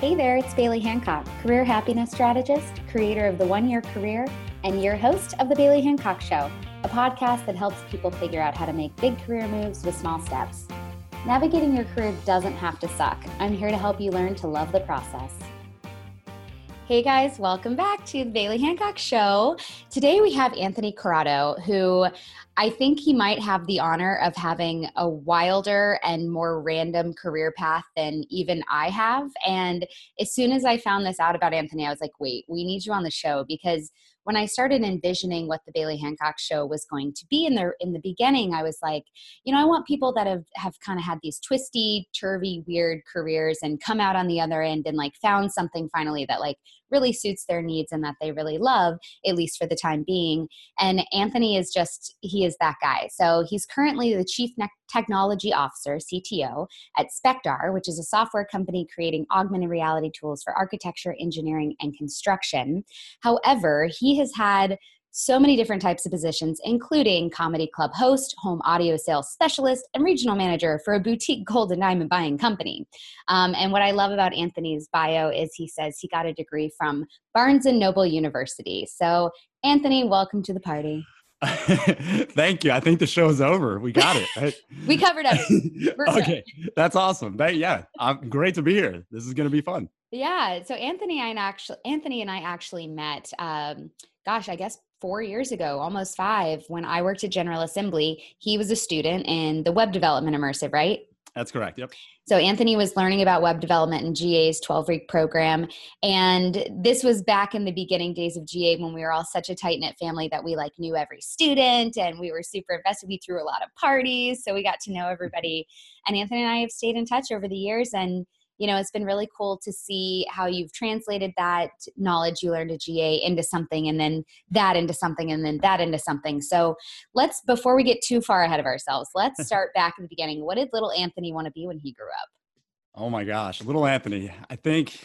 Hey there, it's Bailey Hancock, career happiness strategist, creator of the One Year Career, and your host of The Bailey Hancock Show, a podcast that helps people figure out how to make big career moves with small steps. Navigating your career doesn't have to suck. I'm here to help you learn to love the process. Hey guys, welcome back to the Bailey Hancock Show. Today we have Anthony Corrado, who I think he might have the honor of having a wilder and more random career path than even I have. And as soon as I found this out about Anthony, I was like, wait, we need you on the show because when I started envisioning what the Bailey Hancock show was going to be in the in the beginning, I was like, you know, I want people that have have kind of had these twisty, turvy, weird careers and come out on the other end and like found something finally that like really suits their needs and that they really love, at least for the time being. And Anthony is just he is that guy. So he's currently the chief technology officer, CTO, at SpectAR, which is a software company creating augmented reality tools for architecture, engineering, and construction. However, he has had so many different types of positions, including comedy club host, home audio sales specialist, and regional manager for a boutique gold and diamond buying company. Um, and what I love about Anthony's bio is he says he got a degree from Barnes and Noble University. So, Anthony, welcome to the party. Thank you. I think the show's over. We got it. Right? we covered everything. okay, that's awesome. That, yeah, I'm great to be here. This is going to be fun. Yeah. So Anthony and I actually Anthony and I actually met. Um, gosh, I guess four years ago, almost five, when I worked at General Assembly. He was a student in the web development immersive, right? That's correct. Yep. So Anthony was learning about web development in GA's 12 week program. And this was back in the beginning days of GA when we were all such a tight knit family that we like knew every student and we were super invested. We threw a lot of parties. So we got to know everybody. And Anthony and I have stayed in touch over the years. And you know, it's been really cool to see how you've translated that knowledge you learned at GA into something and then that into something and then that into something. So let's, before we get too far ahead of ourselves, let's start back at the beginning. What did little Anthony want to be when he grew up? Oh my gosh, little Anthony. I think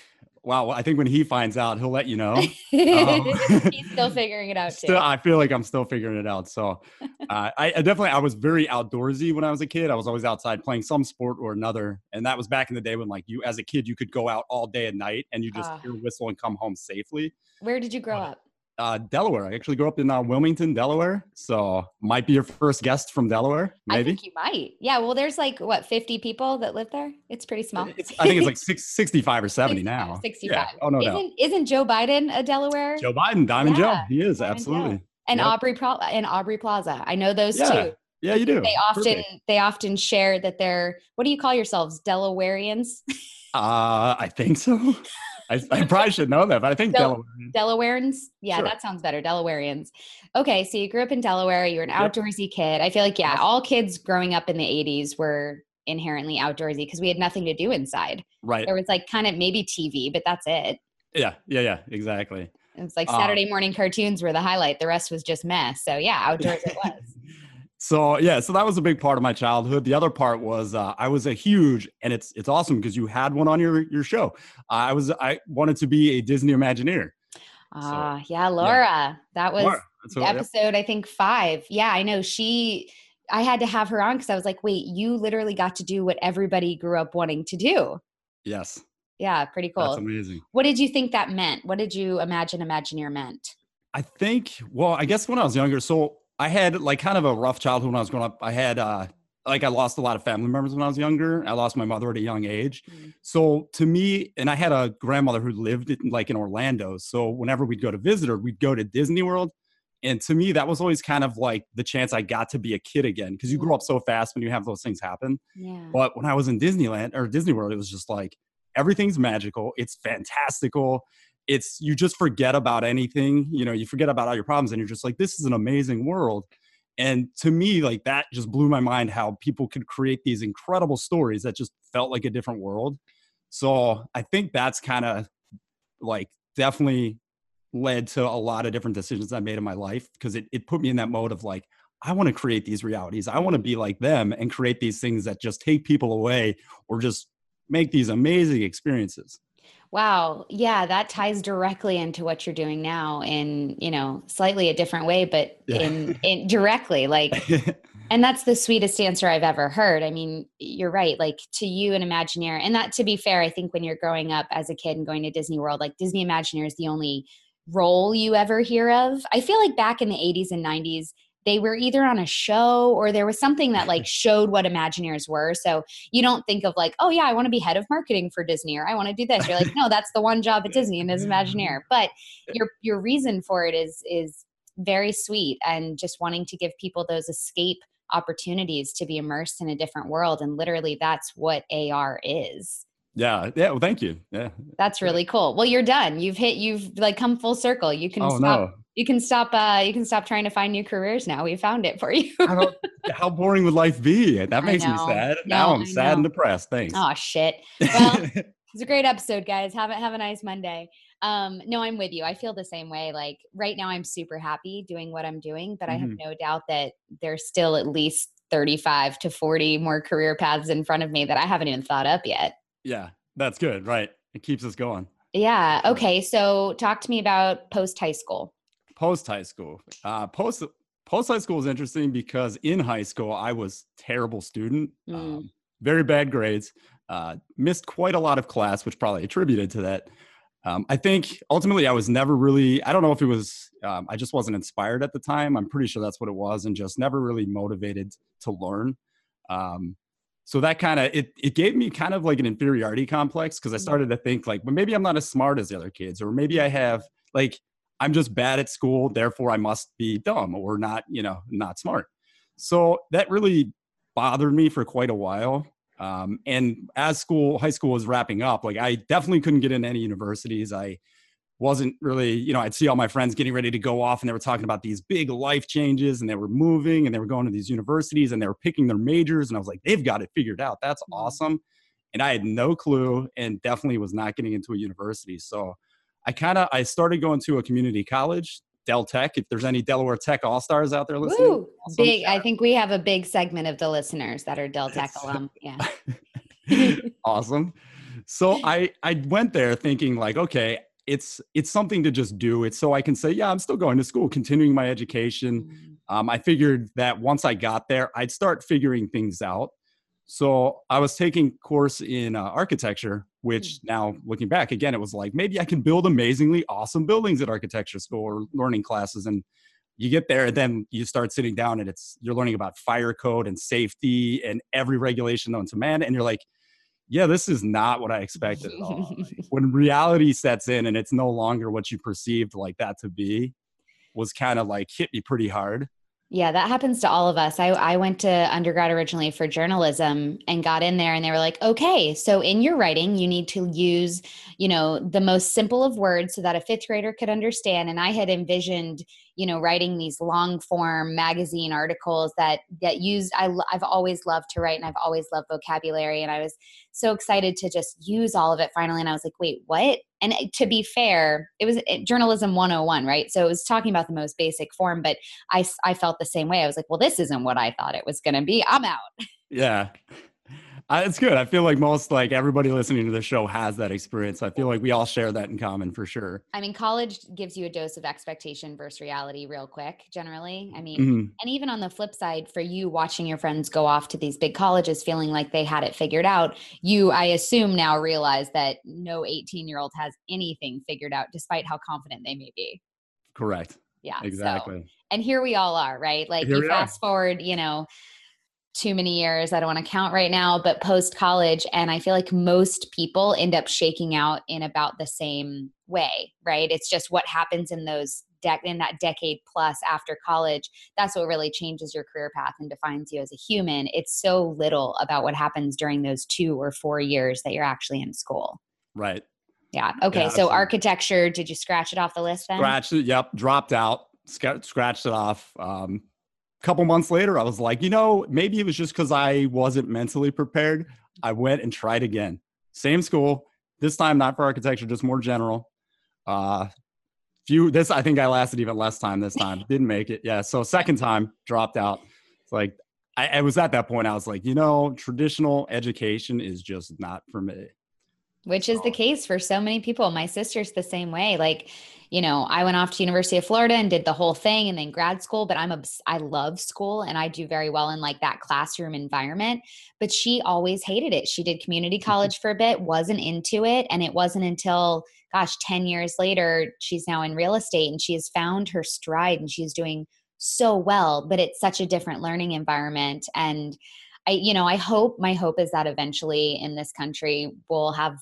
wow, I think when he finds out, he'll let you know. Um, He's still figuring it out too. Still, I feel like I'm still figuring it out. So, uh, I, I, definitely I was very outdoorsy when I was a kid. I was always outside playing some sport or another, and that was back in the day when like you as a kid you could go out all day and night and you just uh, hear whistle and come home safely. Where did you grow up? Uh, Delaware. I actually grew up in uh, Wilmington, Delaware. So might be your first guest from Delaware. Maybe I think you might. Yeah. Well, there's like what 50 people that live there. It's pretty small. It's, I think it's like six, 65 or 70 65, now. 65. Yeah. Oh no, isn't, no. Isn't Joe Biden a Delaware? Joe Biden, Diamond yeah, Joe. He is Diamond absolutely. Joe. And yep. Aubrey Pro- and Aubrey Plaza. I know those yeah. two. Yeah, you do. They often Perfect. they often share that they're what do you call yourselves? Delawareans? uh, I think so. I, I, probably should know that, but I think Del- Delawareans. Yeah, sure. that sounds better. Delawareans. Okay, so you grew up in Delaware. You're an yep. outdoorsy kid. I feel like yeah, all kids growing up in the '80s were inherently outdoorsy because we had nothing to do inside. Right. There was like kind of maybe TV, but that's it. Yeah, yeah, yeah, exactly. It's like Saturday um, morning cartoons were the highlight. The rest was just mess. So yeah, outdoors it was. So yeah, so that was a big part of my childhood. The other part was uh, I was a huge, and it's it's awesome because you had one on your your show. Uh, I was I wanted to be a Disney Imagineer. Ah, uh, yeah, Laura. Yeah. That was Laura. episode yep. I think five. Yeah, I know she. I had to have her on because I was like, wait, you literally got to do what everybody grew up wanting to do. Yes. Yeah, pretty cool. That's amazing. What did you think that meant? What did you imagine Imagineer meant? I think, well, I guess when I was younger, so I had like kind of a rough childhood when I was growing up. I had uh like I lost a lot of family members when I was younger. I lost my mother at a young age. Mm-hmm. So to me, and I had a grandmother who lived in, like in Orlando. So whenever we'd go to visit her, we'd go to Disney World. And to me, that was always kind of like the chance I got to be a kid again because you grow up so fast when you have those things happen. Yeah. But when I was in Disneyland or Disney World, it was just like everything's magical. It's fantastical it's you just forget about anything you know you forget about all your problems and you're just like this is an amazing world. And to me like that just blew my mind how people could create these incredible stories that just felt like a different world. So i think that's kind of like definitely led to a lot of different decisions i made in my life because it, it put me in that mode of like i want to create these realities. I want to be like them and create these things that just take people away or just make these amazing experiences Wow. Yeah, that ties directly into what you're doing now in, you know, slightly a different way, but yeah. in, in directly like and that's the sweetest answer I've ever heard. I mean, you're right. Like to you, an Imagineer, and that to be fair, I think when you're growing up as a kid and going to Disney World, like Disney Imagineer is the only role you ever hear of. I feel like back in the 80s and 90s, they were either on a show or there was something that like showed what Imagineers were. So you don't think of like, oh yeah, I want to be head of marketing for Disney or I want to do this. You're like, no, that's the one job at Disney and is Imagineer. Mm-hmm. But your your reason for it is is very sweet and just wanting to give people those escape opportunities to be immersed in a different world. And literally that's what AR is. Yeah. Yeah. Well, thank you. Yeah. That's really cool. Well, you're done. You've hit, you've like come full circle. You can oh, stop. No. You can stop. Uh, you can stop trying to find new careers now. We found it for you. how boring would life be? That makes me sad. No, now I'm sad and depressed. Thanks. Oh shit. Well, it's a great episode, guys. Have a have a nice Monday. Um, no, I'm with you. I feel the same way. Like right now, I'm super happy doing what I'm doing, but mm-hmm. I have mm-hmm. no doubt that there's still at least 35 to 40 more career paths in front of me that I haven't even thought up yet. Yeah, that's good. Right. It keeps us going. Yeah. Okay. So talk to me about post high school. Post high school. Uh, post post high school is interesting because in high school I was terrible student, mm. um, very bad grades, uh, missed quite a lot of class, which probably attributed to that. Um, I think ultimately I was never really, I don't know if it was, um, I just wasn't inspired at the time. I'm pretty sure that's what it was, and just never really motivated to learn. Um, so that kind of it, it gave me kind of like an inferiority complex because I mm-hmm. started to think like, well, maybe I'm not as smart as the other kids, or maybe I have like I'm just bad at school, therefore I must be dumb or not, you know, not smart. So that really bothered me for quite a while. Um, and as school, high school was wrapping up, like I definitely couldn't get into any universities. I wasn't really, you know, I'd see all my friends getting ready to go off and they were talking about these big life changes and they were moving and they were going to these universities and they were picking their majors. And I was like, they've got it figured out. That's mm-hmm. awesome. And I had no clue and definitely was not getting into a university. So I kind of, I started going to a community college Del Tech. If there's any Delaware Tech All Stars out there listening, Woo, awesome. big. I think we have a big segment of the listeners that are Del Tech alum. Yeah, awesome. So I I went there thinking like, okay, it's it's something to just do. It's so I can say, yeah, I'm still going to school, continuing my education. Mm-hmm. Um, I figured that once I got there, I'd start figuring things out. So I was taking course in uh, architecture, which hmm. now looking back again, it was like maybe I can build amazingly awesome buildings at architecture school or learning classes. And you get there, and then you start sitting down, and it's you're learning about fire code and safety and every regulation known to man, and you're like, yeah, this is not what I expected at all. like, when reality sets in and it's no longer what you perceived like that to be, was kind of like hit me pretty hard. Yeah, that happens to all of us. I, I went to undergrad originally for journalism and got in there and they were like, okay, so in your writing, you need to use, you know, the most simple of words so that a fifth grader could understand. And I had envisioned, you know, writing these long form magazine articles that that use I, I've always loved to write and I've always loved vocabulary. And I was so excited to just use all of it finally. And I was like, wait, what? And eh, to be fair, it was eh, journalism 101, right? So it was talking about the most basic form, but I, I felt the same way. I was like, well, this isn't what I thought it was going to be. I'm out. Yeah. It's good. I feel like most, like everybody listening to the show has that experience. I feel like we all share that in common for sure. I mean, college gives you a dose of expectation versus reality real quick, generally. I mean, mm-hmm. and even on the flip side, for you watching your friends go off to these big colleges feeling like they had it figured out, you, I assume, now realize that no 18 year old has anything figured out, despite how confident they may be. Correct. Yeah. Exactly. So, and here we all are, right? Like here you fast are. forward, you know, too many years. I don't want to count right now, but post college. And I feel like most people end up shaking out in about the same way, right? It's just what happens in those dec- in that decade plus after college. That's what really changes your career path and defines you as a human. It's so little about what happens during those two or four years that you're actually in school. Right. Yeah. Okay. Yeah, so architecture, did you scratch it off the list then? Scratched it. Yep. Dropped out. Scratched it off. Um, couple months later, I was like, you know, maybe it was just because I wasn't mentally prepared. I went and tried again. Same school, this time not for architecture, just more general. Uh, few this I think I lasted even less time this time. Didn't make it. Yeah. So second time dropped out. It's like I, I was at that point. I was like, you know, traditional education is just not for me. which is the case for so many people. My sister's the same way. Like, you know, I went off to University of Florida and did the whole thing and then grad school, but I'm a, I love school and I do very well in like that classroom environment, but she always hated it. She did community mm-hmm. college for a bit, wasn't into it, and it wasn't until gosh, 10 years later she's now in real estate and she has found her stride and she's doing so well, but it's such a different learning environment and I, you know, I hope my hope is that eventually in this country we'll have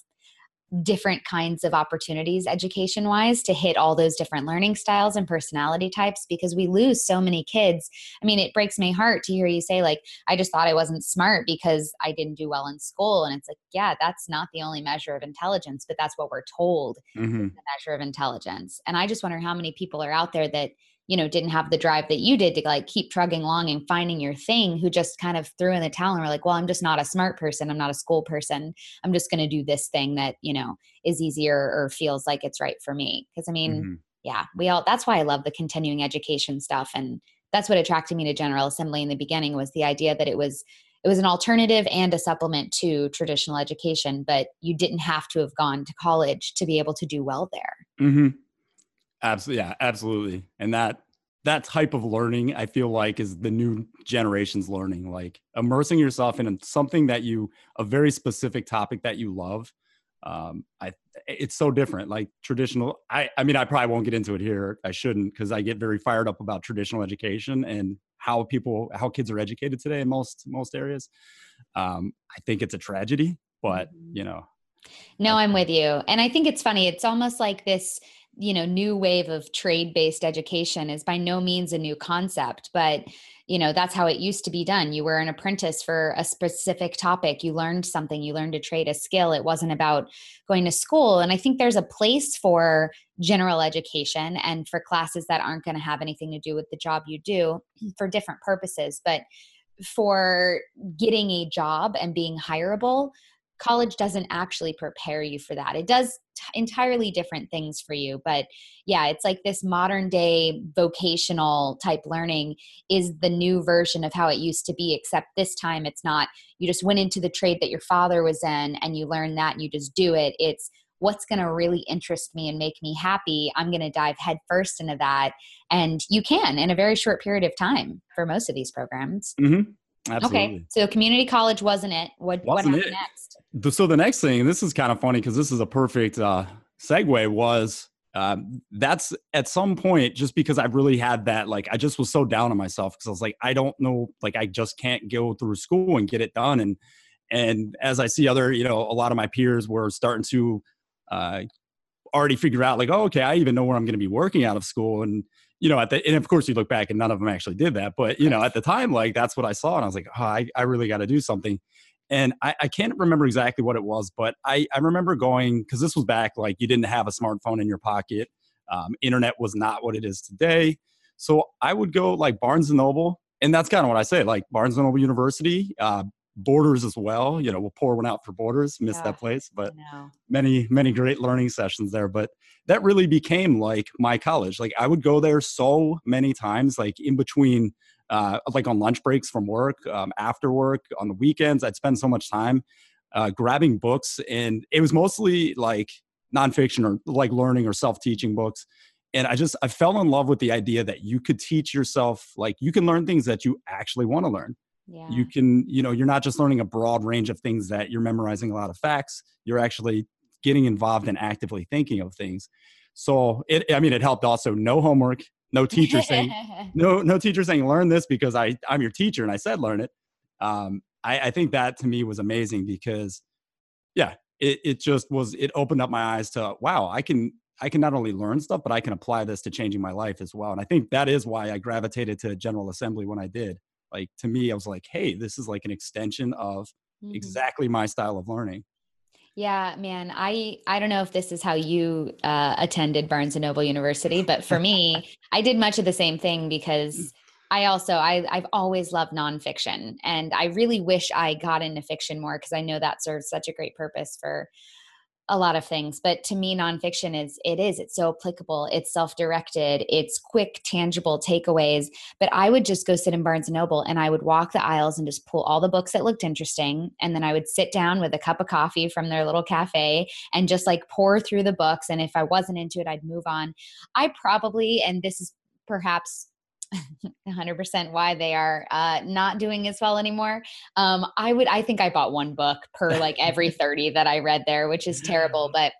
different kinds of opportunities education wise to hit all those different learning styles and personality types because we lose so many kids. I mean, it breaks my heart to hear you say, like, I just thought I wasn't smart because I didn't do well in school. And it's like, yeah, that's not the only measure of intelligence, but that's what we're told mm-hmm. the measure of intelligence. And I just wonder how many people are out there that you know didn't have the drive that you did to like keep trugging along and finding your thing who just kind of threw in the towel and were like well i'm just not a smart person i'm not a school person i'm just going to do this thing that you know is easier or feels like it's right for me because i mean mm-hmm. yeah we all that's why i love the continuing education stuff and that's what attracted me to general assembly in the beginning was the idea that it was it was an alternative and a supplement to traditional education but you didn't have to have gone to college to be able to do well there mm-hmm. Absolutely, yeah, absolutely. And that that type of learning, I feel like, is the new generation's learning. Like immersing yourself in something that you, a very specific topic that you love. Um, I, it's so different. Like traditional, I, I mean, I probably won't get into it here. I shouldn't because I get very fired up about traditional education and how people, how kids are educated today in most most areas. Um, I think it's a tragedy, but mm-hmm. you know. No, I'm with you, and I think it's funny. It's almost like this you know new wave of trade based education is by no means a new concept but you know that's how it used to be done. You were an apprentice for a specific topic. You learned something. You learned to trade a skill. It wasn't about going to school. And i think there's a place for general education and for classes that aren't going to have anything to do with the job you do for different purposes. But for getting a job and being hireable college doesn't actually prepare you for that. It does t- entirely different things for you. But yeah, it's like this modern day vocational type learning is the new version of how it used to be, except this time it's not you just went into the trade that your father was in and you learned that and you just do it. It's what's going to really interest me and make me happy i'm going to dive headfirst into that and you can in a very short period of time for most of these programs mm-hmm. Absolutely. Okay, so community college wasn't it? What, wasn't what happened it. next? So the next thing, this is kind of funny because this is a perfect uh, segue. Was um, that's at some point just because I've really had that like I just was so down on myself because I was like I don't know like I just can't go through school and get it done and and as I see other you know a lot of my peers were starting to uh, already figure out like oh okay I even know where I'm going to be working out of school and you know, at the and of course you look back and none of them actually did that, but you know, at the time, like that's what I saw, and I was like, oh, I, I really got to do something. And I, I can't remember exactly what it was, but I, I remember going because this was back like you didn't have a smartphone in your pocket. Um, internet was not what it is today. So I would go like Barnes and Noble, and that's kind of what I say, like Barnes and Noble University, uh, Borders as well. You know, we'll pour one out for Borders. Miss yeah, that place, but many many great learning sessions there. But that really became like my college. Like I would go there so many times, like in between, uh, like on lunch breaks from work, um, after work, on the weekends. I'd spend so much time uh, grabbing books, and it was mostly like nonfiction or like learning or self-teaching books. And I just I fell in love with the idea that you could teach yourself, like you can learn things that you actually want to learn. Yeah. You can, you know, you're not just learning a broad range of things that you're memorizing a lot of facts. You're actually getting involved and actively thinking of things. So it, I mean, it helped also no homework, no teacher saying, no, no teacher saying, learn this because I, I'm your teacher and I said, learn it. Um, I, I think that to me was amazing because yeah, it, it just was, it opened up my eyes to, wow, I can, I can not only learn stuff, but I can apply this to changing my life as well. And I think that is why I gravitated to General Assembly when I did. Like to me, I was like, hey, this is like an extension of mm-hmm. exactly my style of learning. Yeah, man. I I don't know if this is how you uh, attended Barnes and Noble University, but for me, I did much of the same thing because I also I I've always loved nonfiction, and I really wish I got into fiction more because I know that serves such a great purpose for a lot of things but to me nonfiction is it is it's so applicable it's self-directed it's quick tangible takeaways but i would just go sit in barnes and noble and i would walk the aisles and just pull all the books that looked interesting and then i would sit down with a cup of coffee from their little cafe and just like pour through the books and if i wasn't into it i'd move on. I probably and this is perhaps 100% why they are uh, not doing as well anymore. Um, I would, I think I bought one book per like every 30 that I read there, which is terrible. But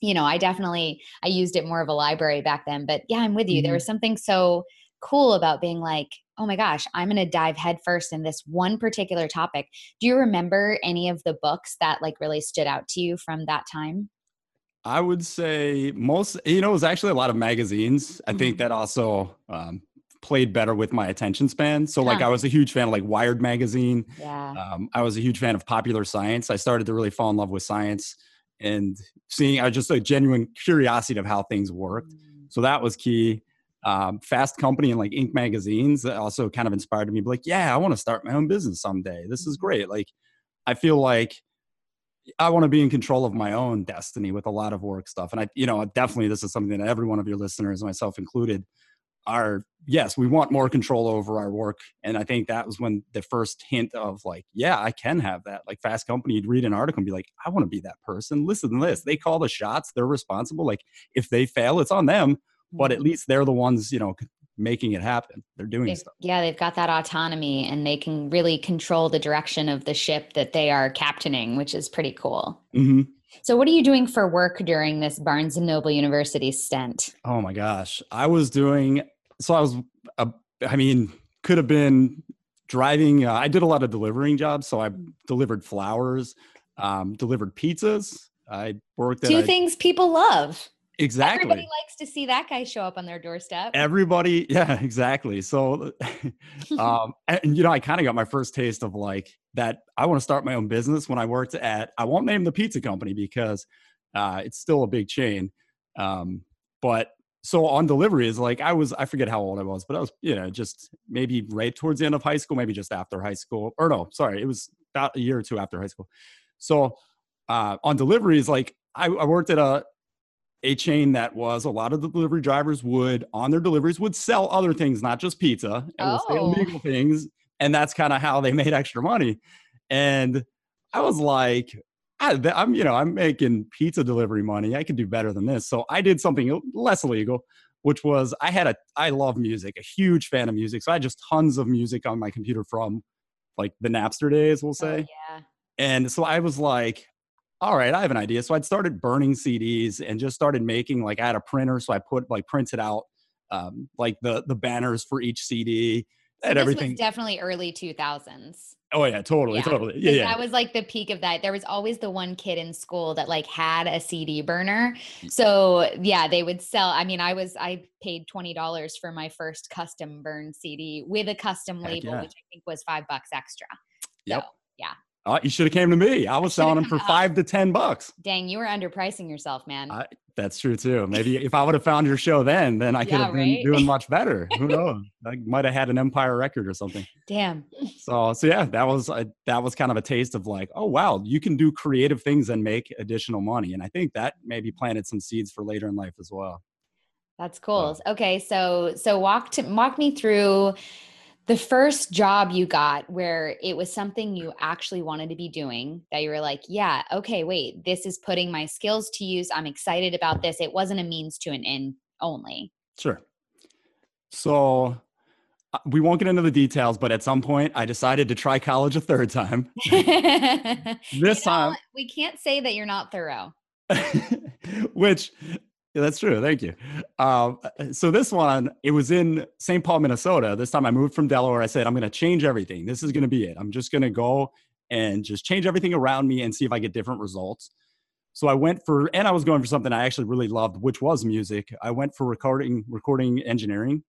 you know, I definitely I used it more of a library back then. But yeah, I'm with you. Mm-hmm. There was something so cool about being like, oh my gosh, I'm going to dive headfirst in this one particular topic. Do you remember any of the books that like really stood out to you from that time? I would say most, you know, it was actually a lot of magazines. I mm-hmm. think that also um, played better with my attention span. So like huh. I was a huge fan of like Wired magazine. Yeah. Um, I was a huge fan of popular science. I started to really fall in love with science and seeing I was just a genuine curiosity of how things worked. Mm. So that was key. Um, Fast Company and like Inc. magazines that also kind of inspired me. Like, yeah, I want to start my own business someday. This is mm-hmm. great. Like, I feel like I want to be in control of my own destiny with a lot of work stuff. And I, you know, definitely this is something that every one of your listeners, myself included, are yes we want more control over our work and i think that was when the first hint of like yeah i can have that. Like fast company you'd read an article and be like i want to be that person. Listen to this. They call the shots they're responsible like if they fail it's on them but at mm-hmm. least they're the ones you know making it happen. They're doing they, stuff. Yeah they've got that autonomy and they can really control the direction of the ship that they are captaining which is pretty cool. Mm-hmm. So, what are you doing for work during this Barnes and Noble University stint? Oh my gosh, I was doing so I was, uh, I mean, could have been driving. Uh, I did a lot of delivering jobs, so I delivered flowers, um, delivered pizzas. I worked at two things people love. Exactly. Everybody likes to see that guy show up on their doorstep. Everybody, yeah, exactly. So, um, and you know, I kind of got my first taste of like that. I want to start my own business when I worked at. I won't name the pizza company because uh, it's still a big chain. Um, but so on delivery is like I was I forget how old I was, but I was you know just maybe right towards the end of high school, maybe just after high school, or no, sorry, it was about a year or two after high school. So uh, on deliveries, like I, I worked at a a chain that was a lot of the delivery drivers would on their deliveries would sell other things, not just pizza, and oh. sell legal things, and that's kind of how they made extra money. And I was like, I, am you know I'm making pizza delivery money. I could do better than this. So I did something less illegal, which was I had a I love music, a huge fan of music. So I had just tons of music on my computer from like the Napster days, we'll oh, say. Oh, yeah. And so I was like, all right, I have an idea. So I'd started burning CDs and just started making like I had a printer, so I put like printed out um, like the the banners for each CD so and everything. definitely early 2000s. Oh yeah, totally, yeah. totally. Yeah, yeah. That was like the peak of that. There was always the one kid in school that like had a CD burner. Mm. So yeah, they would sell. I mean, I was I paid twenty dollars for my first custom burn CD with a custom Heck label, yeah. which I think was five bucks extra. Yep. So, Oh, you should have came to me. I was selling them for five to ten bucks. Dang, you were underpricing yourself, man. I, that's true too. Maybe if I would have found your show then, then I could yeah, have been right? doing much better. Who knows? I might have had an Empire record or something. Damn. So, so yeah, that was a, that was kind of a taste of like, oh wow, you can do creative things and make additional money. And I think that maybe planted some seeds for later in life as well. That's cool. okay, so so walk to walk me through the first job you got where it was something you actually wanted to be doing that you were like yeah okay wait this is putting my skills to use. I'm excited about this. It wasn't a means to an end only. Sure. So uh, we won't get into the details but at some point i decided to try college a third time. This you know, time we can't say that you're not thorough. Which yeah, that's true. Thank you. Um, uh, so this one, it was in St. Paul, Minnesota. This time I moved from Delaware. I said, I'm going to change everything. This is going to be it. I'm just going to go and just change everything around me and see if I get different results. So I went for, and I was going for something I actually really loved, which was music. I went for recording, recording engineering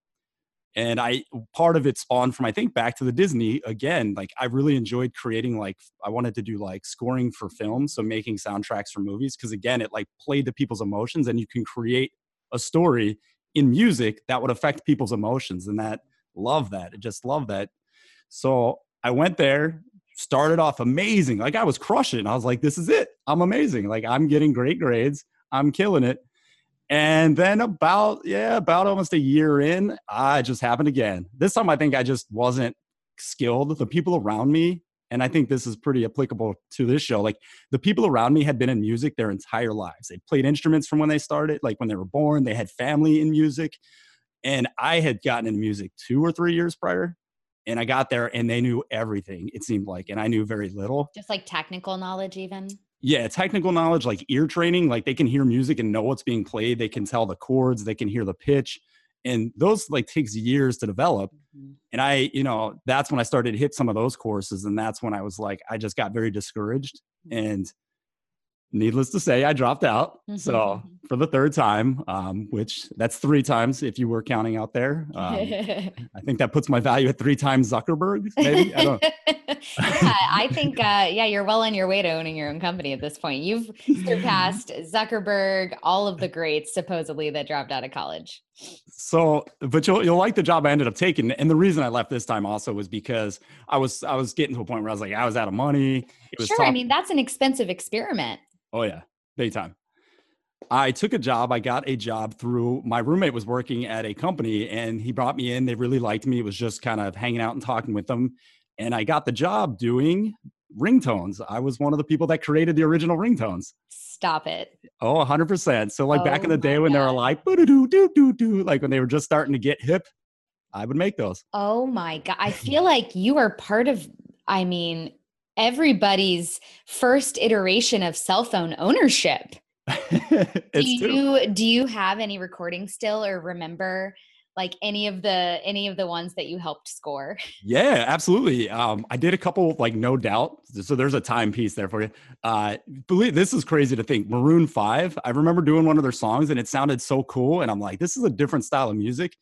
and i part of it spawned from i think back to the disney again like i really enjoyed creating like i wanted to do like scoring for films so making soundtracks for movies because again it like played to people's emotions and you can create a story in music that would affect people's emotions and that love that i just love that so i went there started off amazing. Like I was crushing. I was like, this is it. I'm amazing. Like I'm getting great grades. I'm killing it. And then about, yeah, about almost a year in, I just happened again. This time I think I just wasn't skilled. The people around me, and I think this is pretty applicable to this show, like the people around me had been in music their entire lives. They played instruments from when they started, like when they were born, they had family in music. And I had gotten into music two or three years prior and I got there and they knew everything, it seemed like, and I knew very little. Just like technical knowledge, even? Yeah, technical knowledge, like ear training, like they can hear music and know what's being played. They can tell the chords, they can hear the pitch. And those like takes years to develop. Mm-hmm. And I, you know, that's when I started to hit some of those courses. And that's when I was like, I just got very discouraged. Mm-hmm. And needless to say, I dropped out. Mm-hmm. So for the third time, um, which that's three times if you were counting out there. Um, I think that puts my value at three times Zuckerberg. Maybe I don't. yeah, I think uh, yeah, you're well on your way to owning your own company at this point. You've surpassed Zuckerberg, all of the greats supposedly that dropped out of college. So, but you'll you'll like the job I ended up taking, and the reason I left this time also was because I was I was getting to a point where I was like I was out of money. sure, I mean that's an expensive experiment. Oh yeah, big time. I took a job. I got a job through my roommate was working at a company and he brought me in. They really liked me. It was just kind of hanging out and talking with them. And I got the job doing ringtones. I was one of the people that created the original ringtones. Stop it. Oh, 100%. So like oh back in oh the day when God. they were like doo doo doo doo like when they were just starting to get hip, I would make those. Oh my God. I feel like you are part of I mean everybody's first iteration of cell phone ownership. do you do you have any recording still or remember like any of the any of the ones that you helped score yeah absolutely um i did a couple like no doubt so there's a time piece there for you uh believe this is crazy to think maroon 5 i remember doing one of their songs and it sounded so cool and i'm like this is a different style of music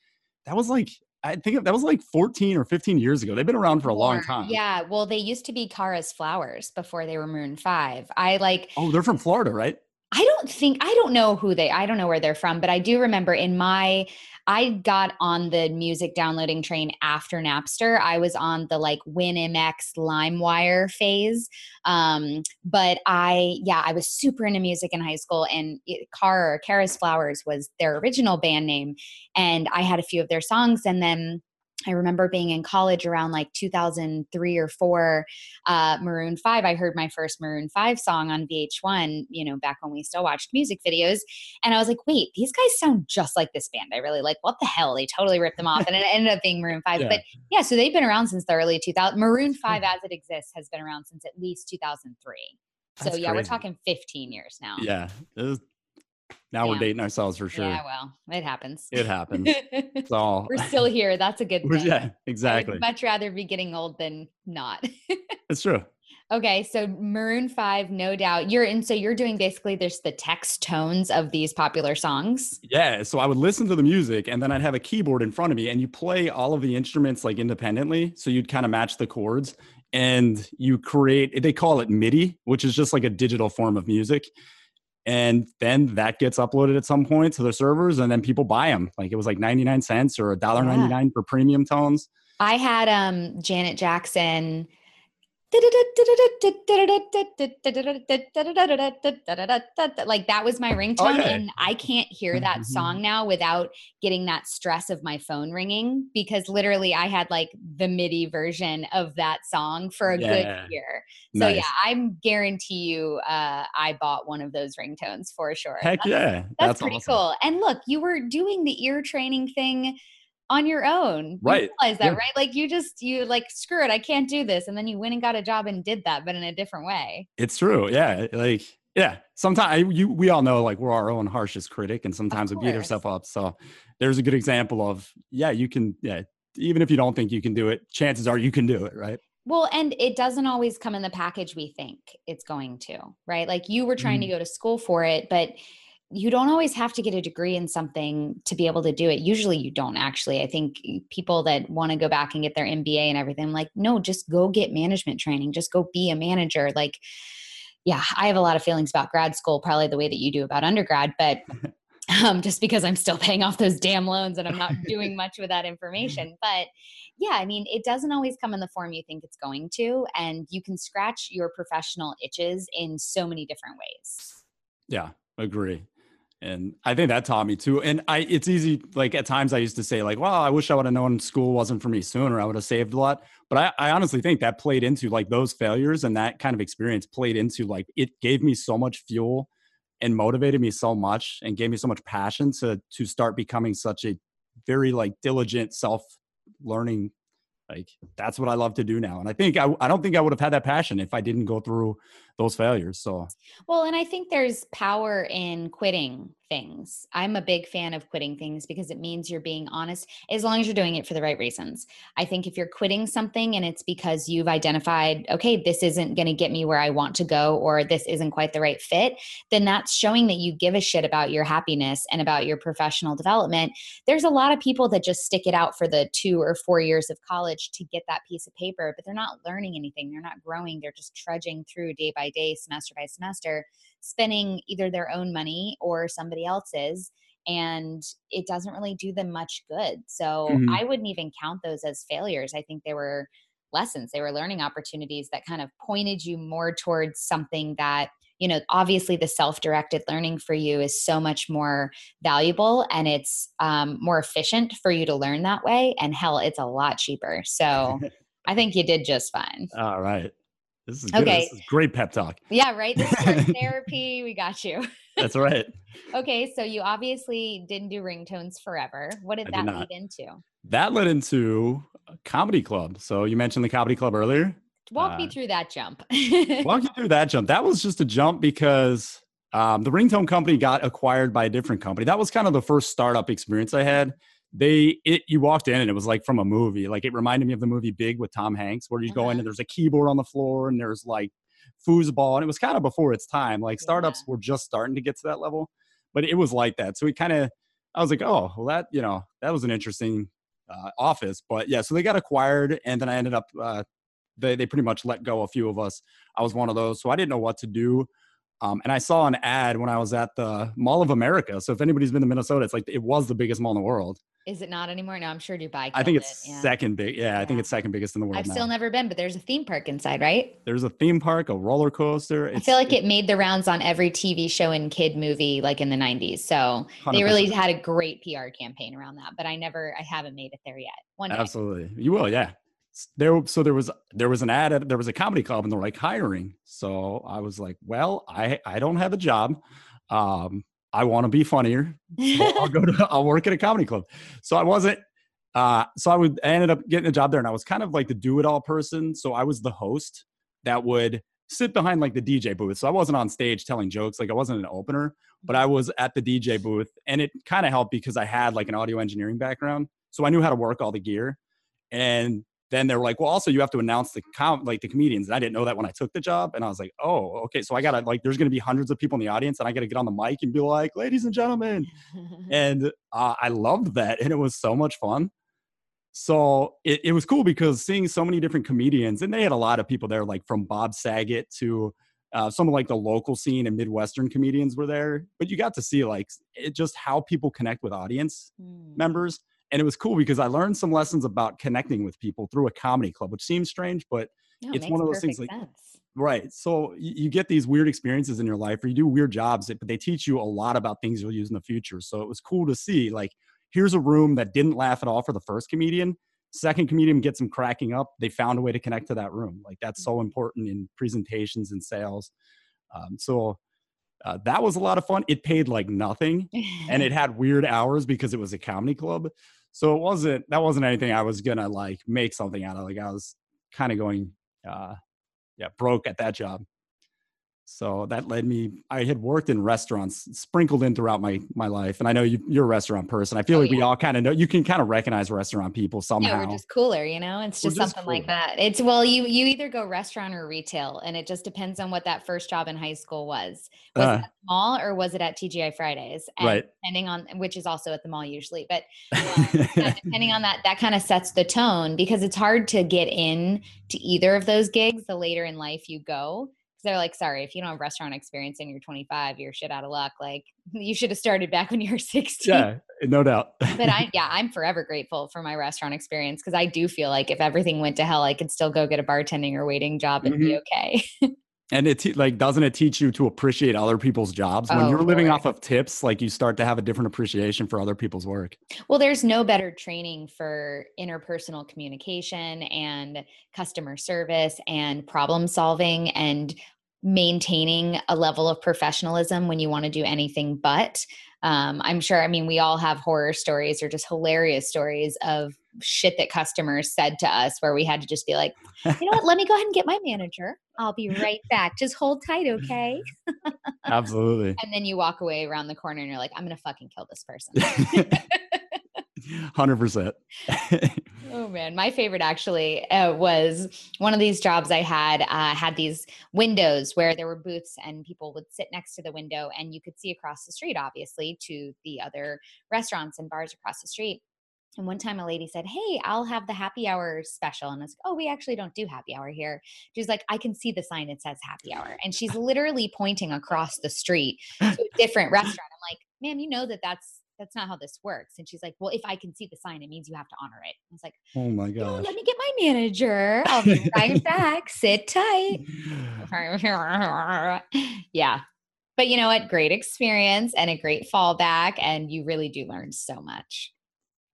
that was like I think that was like 14 or 15 years ago. They've been around for a long time. Yeah. Well, they used to be Kara's Flowers before they were Maroon 5. I like. Oh, they're from Florida, right? I don't think, I don't know who they, I don't know where they're from, but I do remember in my I got on the music downloading train after Napster. I was on the like WinMX LimeWire phase. Um, but I, yeah, I was super into music in high school, and Car or Kara's Flowers was their original band name. And I had a few of their songs, and then I remember being in college around like 2003 or four, uh, Maroon 5. I heard my first Maroon 5 song on VH1, you know, back when we still watched music videos. And I was like, wait, these guys sound just like this band. I really like, what the hell? They totally ripped them off. And it ended up being Maroon 5. Yeah. But yeah, so they've been around since the early 2000s. Maroon 5 as it exists has been around since at least 2003. So That's yeah, crazy. we're talking 15 years now. Yeah. Now yeah. we're dating ourselves for sure. Yeah, well, it happens. It happens. It's all we're still here. That's a good thing. Yeah, exactly. much rather be getting old than not. it's true. Okay, so Maroon 5, no doubt. You're and so you're doing basically there's the text tones of these popular songs. Yeah, so I would listen to the music and then I'd have a keyboard in front of me and you play all of the instruments like independently. So you'd kind of match the chords and you create they call it MIDI, which is just like a digital form of music and then that gets uploaded at some point to the servers and then people buy them like it was like 99 cents or a dollar 99 for premium tones. I had um janet jackson like that was my ringtone okay. and i can't hear that mm-hmm. song now without getting that stress of my phone ringing because literally i had like the midi version of that song for a yeah. good year so nice. yeah i'm guarantee you uh, i bought one of those ringtones for sure heck that's, yeah that's, that's pretty awesome. cool and look you were doing the ear training thing on your own. Right. You realize that, yeah. right? Like you just you like screw it, I can't do this, and then you went and got a job and did that, but in a different way. It's true. Yeah. Like yeah. Sometimes you we all know like we're our own harshest critic, and sometimes we beat ourselves up. So there's a good example of yeah, you can yeah. Even if you don't think you can do it, chances are you can do it, right? Well, and it doesn't always come in the package we think it's going to, right? Like you were trying mm. to go to school for it, but you don't always have to get a degree in something to be able to do it. Usually you don't actually. I think people that want to go back and get their MBA and everything, I'm like, no, just go get management training. Just go be a manager. Like, yeah, I have a lot of feelings about grad school, probably the way that you do about undergrad, but um, just because I'm still paying off those damn loans and I'm not doing much with that information. But yeah, I mean, it doesn't always come in the form you think it's going to, and you can scratch your professional itches in so many different ways. Yeah, agree. And I think that taught me too. And I, it's easy. Like at times, I used to say, like, "Well, I wish I would have known school wasn't for me sooner. I would have saved a lot." But I, I honestly think that played into like those failures and that kind of experience played into like it gave me so much fuel and motivated me so much and gave me so much passion to to start becoming such a very like diligent self learning like that's what I love to do now. And I think I, I don't think I would have had that passion if I didn't go through those failures. So, well, and I think there's power in quitting things. I'm a big fan of quitting things because it means you're being honest as long as you're doing it for the right reasons. I think if you're quitting something and it's because you've identified, okay, this isn't going to get me where I want to go or this isn't quite the right fit, then that's showing that you give a shit about your happiness and about your professional development. There's a lot of people that just stick it out for the 2 or 4 years of college to get that piece of paper, but they're not learning anything. They're not growing. They're just trudging through day by day, semester by semester spending either their own money or somebody else's and it doesn't really do them much good. So mm-hmm. I wouldn't even count those as failures. I think they were lessons, they were learning opportunities that kind of pointed you more towards something that, you know, obviously the self directed learning for you is so much more valuable and it's um, more efficient for you to learn that way. And hell, it's a lot cheaper. So I think you did just fine. All right. This is good. Okay. This is great pep talk. Yeah, right. This is therapy. We got you. That's right. okay, so you obviously didn't do ringtones forever. What did I that did lead into? That led into a comedy club. So you mentioned the comedy club earlier. Walk uh, me through that jump. walk you through that jump. That was just a jump because um, the ringtone company got acquired by a different company. That was kind of the first startup experience I had they it you walked in and it was like from a movie like it reminded me of the movie big with tom hanks where you uh-huh. go in uh-huh. and there's a keyboard on the floor and there's like foosball and it was kind of before its time like startups yeah. were just starting to get to that level but it was like that so it kind of i was like oh well that you know that was an interesting uh, office but yeah so they got acquired and then i ended up uh, they, they pretty much let go a few of us i was one of those so i didn't know what to do um, and I saw an ad when I was at the Mall of America. So if anybody's been to Minnesota, it's like it was the biggest mall in the world. Is it not anymore? No, I'm sure Dubai. I think it's it. yeah. second big. Yeah, yeah, I think it's second biggest in the world. I've now. still never been, but there's a theme park inside, right? There's a theme park, a roller coaster. It's, I feel like it made the rounds on every TV show and kid movie, like in the '90s. So 100%. they really had a great PR campaign around that. But I never, I haven't made it there yet. One day. Absolutely, you will. Yeah. There, so there was there was an ad. There was a comedy club, and they're like hiring. So I was like, well, I I don't have a job. Um, I want to be funnier. So I'll go to I'll work at a comedy club. So I wasn't uh, so I would I ended up getting a job there, and I was kind of like the do it all person. So I was the host that would sit behind like the DJ booth. So I wasn't on stage telling jokes, like I wasn't an opener, but I was at the DJ booth, and it kind of helped because I had like an audio engineering background, so I knew how to work all the gear. And then they were like, well, also you have to announce the com- like the comedians. And I didn't know that when I took the job. And I was like, oh, okay. So I gotta like, there's gonna be hundreds of people in the audience, and I gotta get on the mic and be like, ladies and gentlemen. and uh, I loved that, and it was so much fun. So it, it was cool because seeing so many different comedians, and they had a lot of people there, like from Bob Saget to uh, some of like the local scene and Midwestern comedians were there. But you got to see like it just how people connect with audience mm. members and it was cool because I learned some lessons about connecting with people through a comedy club, which seems strange, but no, it's one of those things like sense. right. So you, you, get these weird experiences in your life, or you do weird jobs, but they teach you a lot about things you'll use in the future. So it was cool to see like here's a room that didn't laugh at all for the first comedian. Second comedian gets them cracking up. They found a way to connect to that room. Like that's so mm-hmm. important in presentations and sales. Um, so uh, that was a lot of fun. It paid like nothing, and it had weird hours because it was a comedy club. So it wasn't that wasn't anything I was gonna like make something out of. Like I was kind of going, uh, yeah, broke at that job. So that led me. I had worked in restaurants, sprinkled in throughout my my life, and I know you, are a restaurant person. I feel oh, like yeah. we all kind of know. You can kind of recognize restaurant people somehow. Yeah, we're just cooler, you know. It's just, just something like that. It's well, you you either go restaurant or retail, and it just depends on what that first job in high school was. Was uh, it mall or was it at TGI Fridays? And right. Depending on which is also at the mall usually, but um, depending on that, that kind of sets the tone because it's hard to get in to either of those gigs the later in life you go they're like, sorry, if you don't have restaurant experience and you're 25, you're shit out of luck. Like you should have started back when you were 16. Yeah, no doubt. but I, yeah, I'm forever grateful for my restaurant experience because I do feel like if everything went to hell, I could still go get a bartending or waiting job and mm-hmm. be okay. And it like doesn't it teach you to appreciate other people's jobs when oh, you're living Lord. off of tips like you start to have a different appreciation for other people's work well there's no better training for interpersonal communication and customer service and problem solving and maintaining a level of professionalism when you want to do anything but um, i'm sure i mean we all have horror stories or just hilarious stories of shit that customers said to us where we had to just be like you know what? Let me go ahead and get my manager. I'll be right back. Just hold tight okay? Absolutely. And then you walk away around the corner and you're like i'm gonna fucking kill this person 100% oh man my favorite actually uh, was one of these jobs i had uh, had these windows where there were booths and people would sit next to the window and you could see across the street obviously to the other restaurants and bars across the street and one time a lady said, Hey, I'll have the happy hour special. And I was like, Oh, we actually don't do happy hour here. She's like, I can see the sign that says happy hour. And she's literally pointing across the street to a different restaurant. I'm like, ma'am, you know that that's that's not how this works. And she's like, Well, if I can see the sign, it means you have to honor it. I was like, Oh my god. let me get my manager. I'll be right back. Sit tight. yeah. But you know what? Great experience and a great fallback. And you really do learn so much.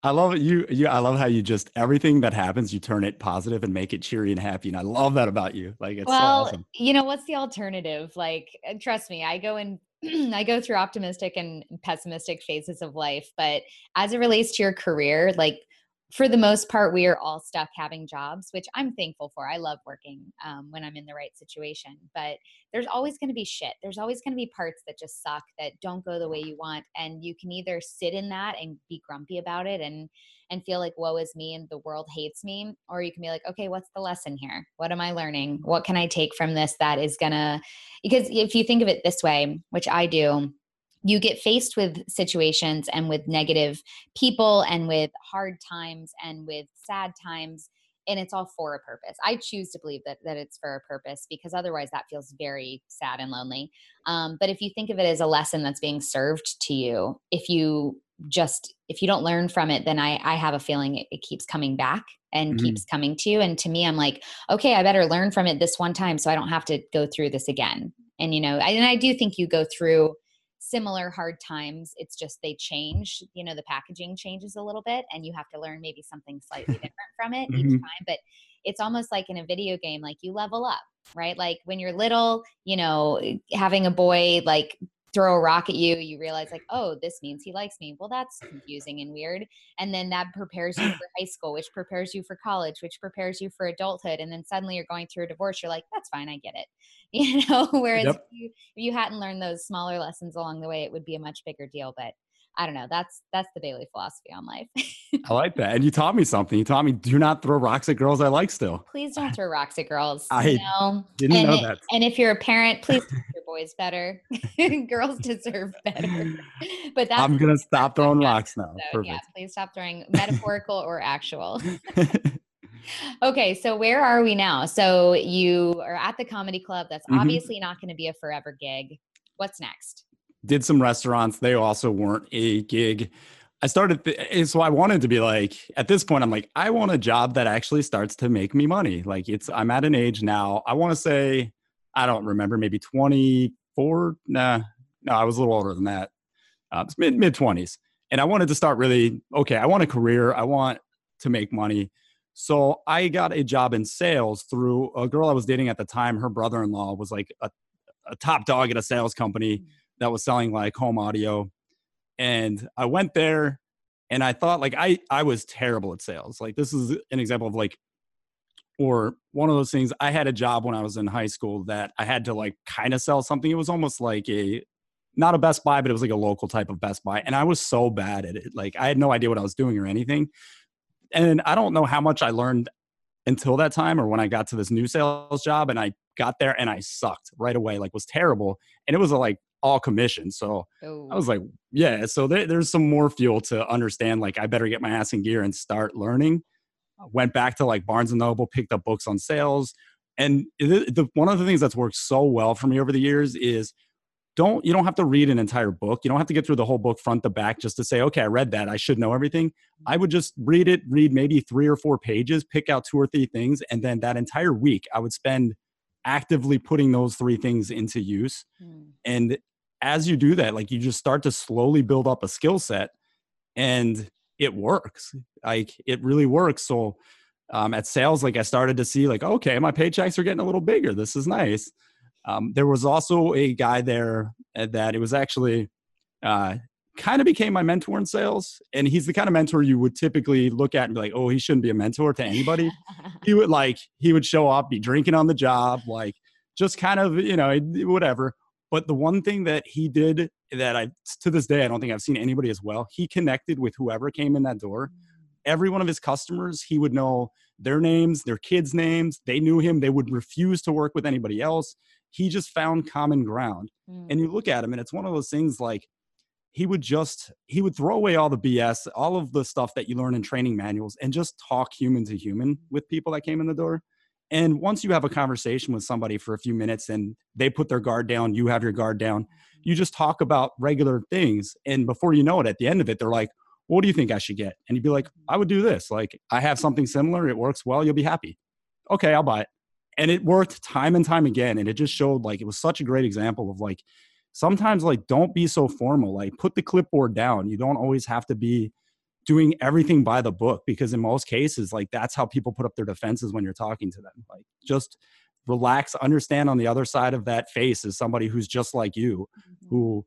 I love it. You, you, I love how you just everything that happens, you turn it positive and make it cheery and happy. And I love that about you. Like, it's well, so awesome. you know, what's the alternative? Like, trust me, I go in, I go through optimistic and pessimistic phases of life. But as it relates to your career, like for the most part, we are all stuck having jobs, which I'm thankful for. I love working um, when I'm in the right situation, but there's always going to be shit. There's always going to be parts that just suck that don't go the way you want, and you can either sit in that and be grumpy about it and and feel like woe is me and the world hates me, or you can be like, okay, what's the lesson here? What am I learning? What can I take from this that is gonna? Because if you think of it this way, which I do, you get faced with situations and with negative people and with hard times and with sad times and it's all for a purpose. I choose to believe that, that it's for a purpose because otherwise that feels very sad and lonely. Um, but if you think of it as a lesson that's being served to you if you just if you don't learn from it then i i have a feeling it, it keeps coming back and mm-hmm. keeps coming to you. And to me i'm like okay i better learn from it this one time so i don't have to go through this again. And you know I, and i do think you go through similar hard times it's just they change you know the packaging changes a little bit and you have to learn maybe something slightly different from it mm-hmm. each time but it's almost like in a video game like you level up right like when you're little you know having a boy like throw a rock at you, you realize like, oh, this means he likes me. Well, that's confusing and weird. And then that prepares you for high school, which prepares you for college, which prepares you for adulthood. And then suddenly you're going through a divorce. You're like, that's fine, I get it. You know, whereas yep. if, you, if you hadn't learned those smaller lessons along the way, it would be a much bigger deal. But I don't know. That's that's the Bailey philosophy on life. I like that. And you taught me something. You taught me do not throw rocks at girls I like still. Please don't throw rocks at girls. I you know? didn't and know that. And if you're a parent, please treat your boys better. girls deserve better. But that's I'm gonna stop throwing rocks now. So, yeah, please stop throwing metaphorical or actual. okay, so where are we now? So you are at the comedy club. That's mm-hmm. obviously not going to be a forever gig. What's next? Did some restaurants. They also weren't a gig. I started, th- so I wanted to be like, at this point, I'm like, I want a job that actually starts to make me money. Like, it's, I'm at an age now, I want to say, I don't remember, maybe 24. Nah, no, I was a little older than that. Uh, mid mid 20s. And I wanted to start really, okay, I want a career. I want to make money. So I got a job in sales through a girl I was dating at the time. Her brother in law was like a, a top dog at a sales company that was selling like home audio. And I went there and I thought like I I was terrible at sales. Like this is an example of like or one of those things I had a job when I was in high school that I had to like kind of sell something. It was almost like a not a Best Buy, but it was like a local type of Best Buy. And I was so bad at it. Like I had no idea what I was doing or anything. And I don't know how much I learned until that time or when I got to this new sales job and I got there and I sucked right away, like was terrible. And it was a, like all commission. So oh. I was oh. like, yeah. So there, there's some more fuel to understand. Like, I better get my ass in gear and start learning. went back to like Barnes and Noble, picked up books on sales, And the, the, one of the things that's worked so well for me over the years is don't you don't have to read an entire book. You don't have to get through the whole book front to back just to say, okay, I read that. I should know everything. I would just read it, read maybe three or four pages, pick out two or three things, and then that entire week I would spend actively putting those three things into use. Mm. And as you do that, like you just start to slowly build up a skill set and it works. Like it really works. So um, at sales, like I started to see like, okay, my paychecks are getting a little bigger. This is nice. Um, there was also a guy there uh, that it was actually uh, kind of became my mentor in sales. And he's the kind of mentor you would typically look at and be like, oh, he shouldn't be a mentor to anybody. he would like, he would show up, be drinking on the job, like just kind of, you know, whatever. But the one thing that he did that I, to this day, I don't think I've seen anybody as well, he connected with whoever came in that door. Mm. Every one of his customers, he would know their names, their kids' names. They knew him. They would refuse to work with anybody else. He just found common ground. Mm. And you look at him, and it's one of those things like, he would just he would throw away all the bs all of the stuff that you learn in training manuals and just talk human to human with people that came in the door and once you have a conversation with somebody for a few minutes and they put their guard down, you have your guard down, you just talk about regular things. And before you know it, at the end of it, they're like, what do you think I should get? And you'd be like, I would do this. Like, I have something similar. It works well. You'll be happy. Okay, I'll buy it. And it worked time and time again. And it just showed like it was such a great example of like sometimes like don't be so formal. Like put the clipboard down. You don't always have to be doing everything by the book because in most cases like that's how people put up their defenses when you're talking to them like just relax understand on the other side of that face is somebody who's just like you mm-hmm. who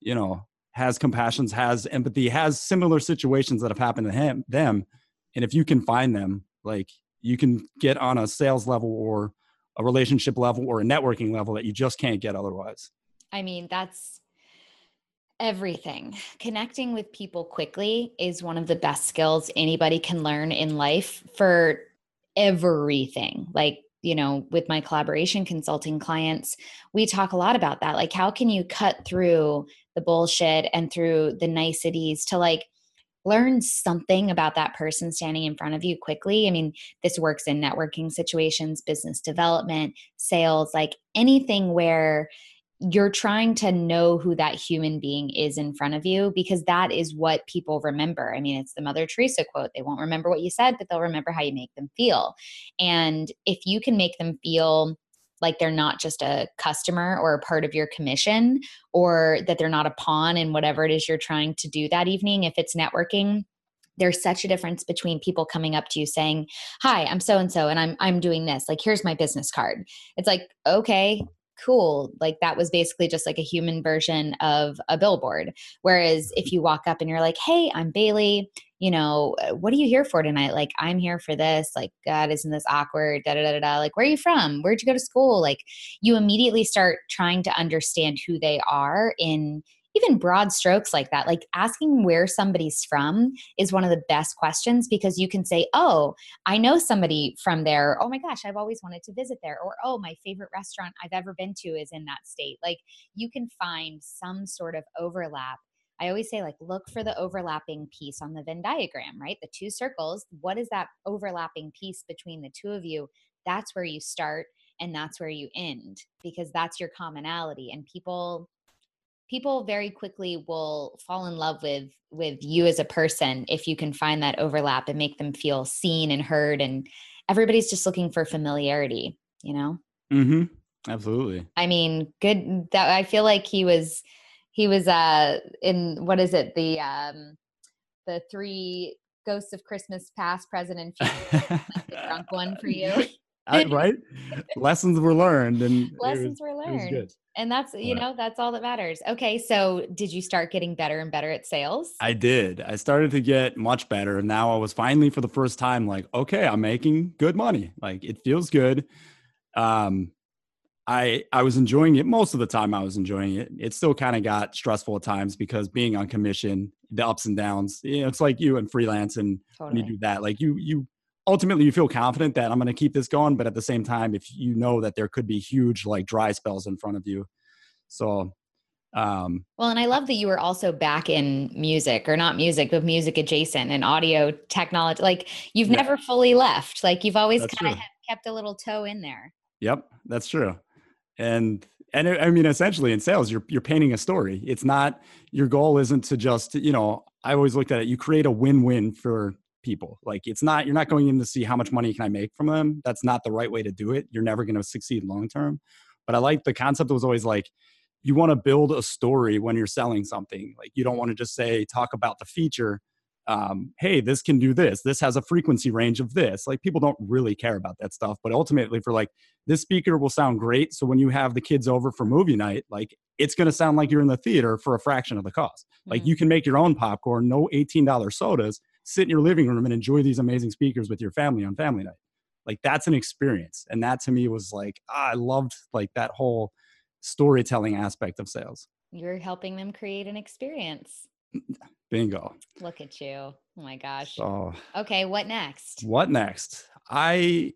you know has compassions has empathy has similar situations that have happened to him them and if you can find them like you can get on a sales level or a relationship level or a networking level that you just can't get otherwise i mean that's everything. Connecting with people quickly is one of the best skills anybody can learn in life for everything. Like, you know, with my collaboration consulting clients, we talk a lot about that. Like, how can you cut through the bullshit and through the niceties to like learn something about that person standing in front of you quickly. I mean, this works in networking situations, business development, sales, like anything where you're trying to know who that human being is in front of you because that is what people remember. I mean, it's the Mother Teresa quote. They won't remember what you said, but they'll remember how you make them feel. And if you can make them feel like they're not just a customer or a part of your commission or that they're not a pawn in whatever it is you're trying to do that evening, if it's networking, there's such a difference between people coming up to you saying, "Hi, I'm so and so and I'm I'm doing this. Like here's my business card." It's like, "Okay, cool like that was basically just like a human version of a billboard. Whereas if you walk up and you're like hey i'm bailey you know uh, what are you here for tonight? Like i'm here for this like god isn't this awkward? Da da da da like where are you from? Where'd you go to school? Like you immediately start trying to understand who they are in even broad strokes like that, like asking where somebody's from is one of the best questions because you can say, Oh, I know somebody from there. Oh my gosh, I've always wanted to visit there. Or, Oh, my favorite restaurant I've ever been to is in that state. Like you can find some sort of overlap. I always say, like, look for the overlapping piece on the Venn diagram, right? The two circles. What is that overlapping piece between the two of you? That's where you start and that's where you end because that's your commonality. And people, people very quickly will fall in love with with you as a person if you can find that overlap and make them feel seen and heard and everybody's just looking for familiarity you know? Mm-hmm. Absolutely. I mean good that i feel like he was he was uh in what is it? The um the three ghosts of christmas past present and future. The drunk one for you I, right? Lessons were learned and lessons was, were learned. and that's you know that's all that matters. Okay so did you start getting better and better at sales? I did. I started to get much better and now i was finally for the first time like okay i'm making good money. Like it feels good. Um i i was enjoying it most of the time i was enjoying it. It still kind of got stressful at times because being on commission the ups and downs you know, it's like you and freelance and totally. when you do that like you you ultimately you feel confident that I'm going to keep this going, but at the same time, if you know that there could be huge like dry spells in front of you, so. Um, well, and I love that you were also back in music, or not music, but music adjacent and audio technology. Like you've yeah. never fully left. Like you've always kind of kept a little toe in there. Yep, that's true. And and I mean, essentially in sales, you're you're painting a story. It's not your goal isn't to just you know. I always looked at it. You create a win-win for people. Like it's not you're not going in to see how much money can I make from them. That's not the right way to do it. You're never going to succeed long term. But I like the concept was always like you want to build a story when you're selling something. Like you don't want to just say talk about the feature um, hey, this can do this. This has a frequency range of this. Like people don't really care about that stuff. But ultimately, for like, this speaker will sound great. So when you have the kids over for movie night, like it's going to sound like you're in the theater for a fraction of the cost. Like mm-hmm. you can make your own popcorn, no $18 sodas, sit in your living room and enjoy these amazing speakers with your family on family night. Like that's an experience. And that to me was like, ah, I loved like that whole storytelling aspect of sales. You're helping them create an experience. Bingo. Look at you. Oh my gosh. So, okay, what next? What next? I,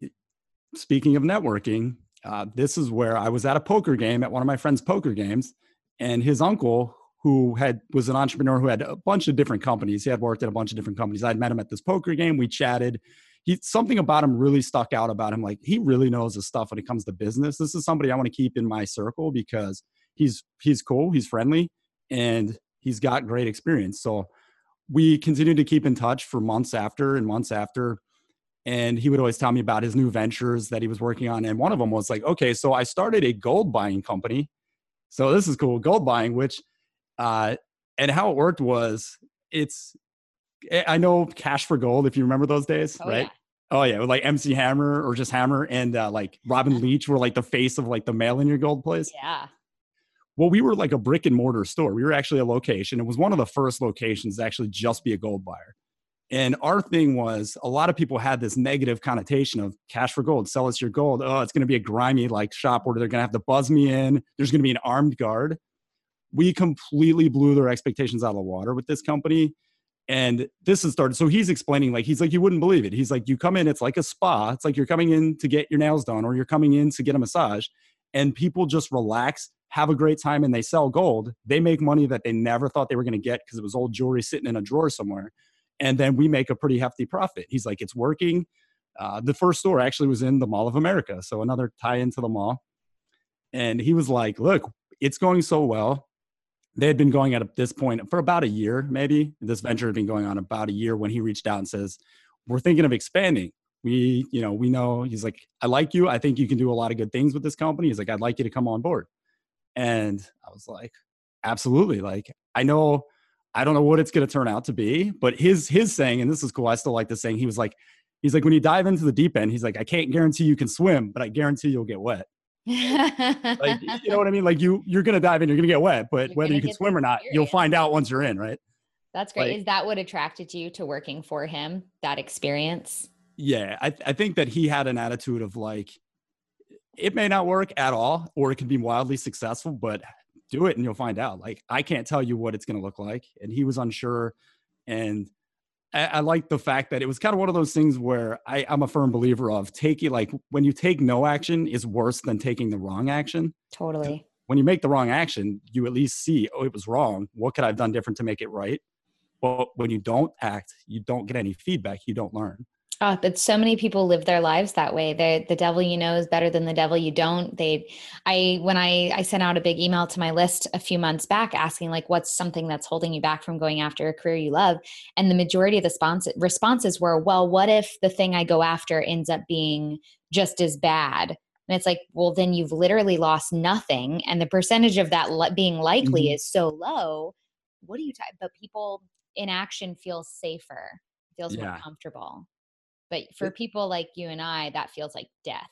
speaking of networking, uh, this is where I was at a poker game at one of my friend's poker games, and his uncle, who had was an entrepreneur who had a bunch of different companies. He had worked at a bunch of different companies. I'd met him at this poker game. We chatted. He something about him really stuck out about him. Like he really knows his stuff when it comes to business. This is somebody I want to keep in my circle because he's he's cool, he's friendly, and he's got great experience. So we continued to keep in touch for months after and months after. And he would always tell me about his new ventures that he was working on. And one of them was like, okay, so I started a gold buying company. So this is cool, gold buying, which, uh, and how it worked was it's, I know Cash for Gold, if you remember those days, oh, right? Yeah. Oh yeah, like MC Hammer or just Hammer and uh, like Robin Leach were like the face of like the mail in your gold place. Yeah well, we were like a brick and mortar store. We were actually a location. It was one of the first locations to actually just be a gold buyer. And our thing was a lot of people had this negative connotation of cash for gold, sell us your gold. Oh, it's going to be a grimy like shop where they're going to have to buzz me in. There's going to be an armed guard. We completely blew their expectations out of the water with this company. And this has started. So he's explaining, like, he's like, you wouldn't believe it. He's like, you come in, it's like a spa. It's like you're coming in to get your nails done or you're coming in to get a massage. And people just relax have a great time and they sell gold, they make money that they never thought they were going to get because it was old jewelry sitting in a drawer somewhere. And then we make a pretty hefty profit. He's like, it's working. Uh, the first store actually was in the Mall of America. So another tie into the mall. And he was like, look, it's going so well. They had been going at this point for about a year, maybe. This venture had been going on about a year when he reached out and says, we're thinking of expanding we you know we know he's like i like you i think you can do a lot of good things with this company he's like i'd like you to come on board and I was like, absolutely. Like, I know, I don't know what it's going to turn out to be, but his, his saying, and this is cool. I still like this saying. He was like, he's like, when you dive into the deep end, he's like, I can't guarantee you can swim, but I guarantee you'll get wet. Like, you know what I mean? Like you, you're going to dive in, you're going to get wet, but you're whether you can swim or not, you'll find out once you're in, right? That's great. Like, is that what attracted you to working for him? That experience? Yeah. I, I think that he had an attitude of like, it may not work at all, or it can be wildly successful, but do it and you'll find out. Like, I can't tell you what it's going to look like. And he was unsure. And I, I like the fact that it was kind of one of those things where I, I'm a firm believer of taking, like, when you take no action is worse than taking the wrong action. Totally. When you make the wrong action, you at least see, oh, it was wrong. What could I have done different to make it right? But when you don't act, you don't get any feedback, you don't learn. Oh, but so many people live their lives that way. The the devil you know is better than the devil you don't. They, I when I I sent out a big email to my list a few months back asking like, what's something that's holding you back from going after a career you love, and the majority of the response, responses were, well, what if the thing I go after ends up being just as bad? And it's like, well, then you've literally lost nothing, and the percentage of that being likely mm-hmm. is so low. What do you? T- but people in action feel safer, feels yeah. more comfortable. But for people like you and I, that feels like death.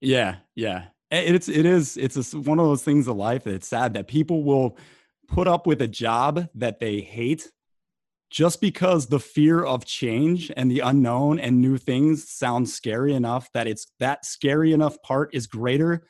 Yeah, yeah. It's it is it's a, one of those things of life that's sad that people will put up with a job that they hate just because the fear of change and the unknown and new things sounds scary enough that it's that scary enough part is greater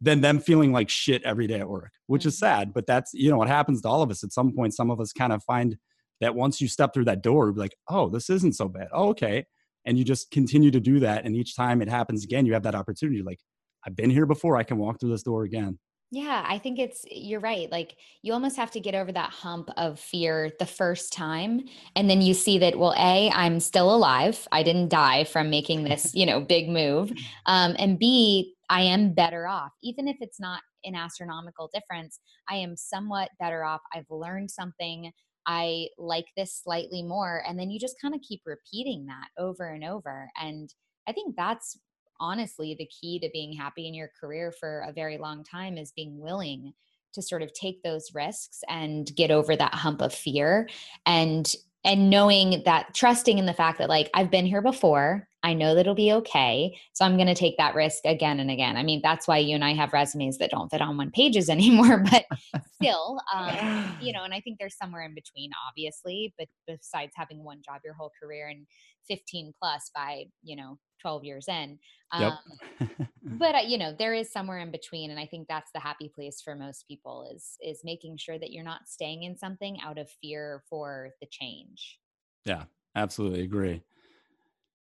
than them feeling like shit every day at work, which is mm-hmm. sad. But that's you know what happens to all of us. At some point, some of us kind of find that once you step through that door, like, oh, this isn't so bad. Oh, okay and you just continue to do that and each time it happens again you have that opportunity like i've been here before i can walk through this door again yeah, I think it's, you're right. Like you almost have to get over that hump of fear the first time. And then you see that, well, A, I'm still alive. I didn't die from making this, you know, big move. Um, and B, I am better off. Even if it's not an astronomical difference, I am somewhat better off. I've learned something. I like this slightly more. And then you just kind of keep repeating that over and over. And I think that's honestly the key to being happy in your career for a very long time is being willing to sort of take those risks and get over that hump of fear and and knowing that trusting in the fact that like I've been here before, I know that it'll be okay. So I'm going to take that risk again and again. I mean, that's why you and I have resumes that don't fit on one pages anymore, but still, um, you know, and I think there's somewhere in between, obviously, but besides having one job your whole career and 15 plus by, you know, 12 years in. Um, yep. but uh, you know, there is somewhere in between. And I think that's the happy place for most people is, is making sure that you're not staying in something out of fear for the change. Yeah, absolutely agree.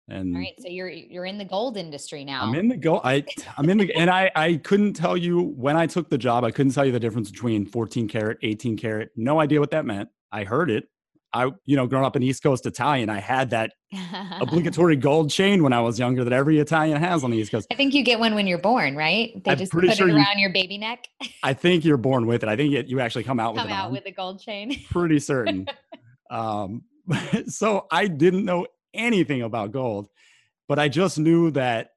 And all right, so you're you're in the gold industry now. I'm in the gold. I I'm in the and I I couldn't tell you when I took the job. I couldn't tell you the difference between 14 karat, 18 karat. No idea what that meant. I heard it. I, you know, growing up in East Coast Italian, I had that obligatory gold chain when I was younger that every Italian has on the East Coast. I think you get one when you're born, right? They I'm just put sure it around you, your baby neck. I think you're born with it. I think it, you actually come out come with it. out on. with a gold chain. Pretty certain. um, so I didn't know anything about gold, but I just knew that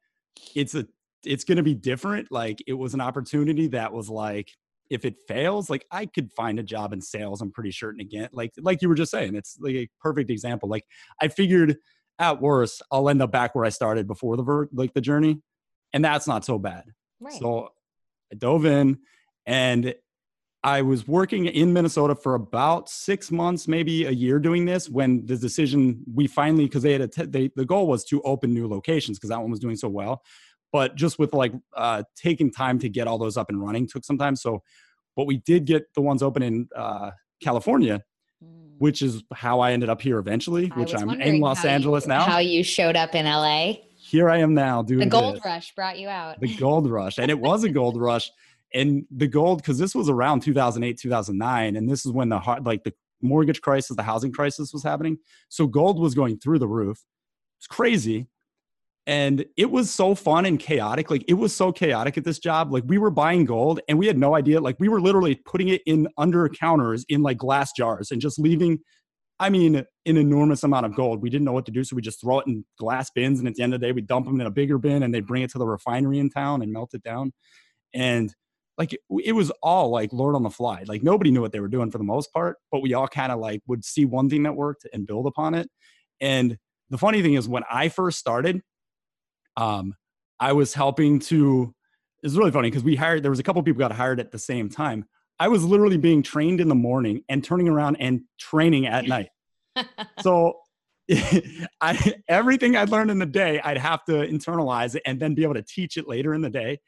it's a it's going to be different. Like it was an opportunity that was like if it fails, like I could find a job in sales. I'm pretty certain again. Like like you were just saying, it's like a perfect example. Like I figured at worst, I'll end up back where I started before the ver- like the journey, and that's not so bad. Right. So I dove in, and I was working in Minnesota for about six months, maybe a year, doing this. When the decision we finally, because they had a t- they, the goal was to open new locations because that one was doing so well but just with like uh, taking time to get all those up and running took some time. So, but we did get the ones open in uh, California, mm. which is how I ended up here eventually. Which I'm in Los Angeles you, now. How you showed up in LA? Here I am now doing the gold this. rush brought you out. The gold rush, and it was a gold rush, and the gold because this was around 2008, 2009, and this is when the hard like the mortgage crisis, the housing crisis was happening. So gold was going through the roof. It's crazy and it was so fun and chaotic like it was so chaotic at this job like we were buying gold and we had no idea like we were literally putting it in under counters in like glass jars and just leaving i mean an enormous amount of gold. We didn't know what to do so we just throw it in glass bins and at the end of the day we dump them in a bigger bin and they bring it to the refinery in town and melt it down. And like it, was all like learn on the fly like nobody knew what they were doing for the most part but we all kind of like would see one thing that worked and build upon it. And the funny thing is when i first started um, I was helping to. It's really funny because we hired. There was a couple people got hired at the same time. I was literally being trained in the morning and turning around and training at night. so I everything I'd learned in the day, I'd have to internalize it and then be able to teach it later in the day.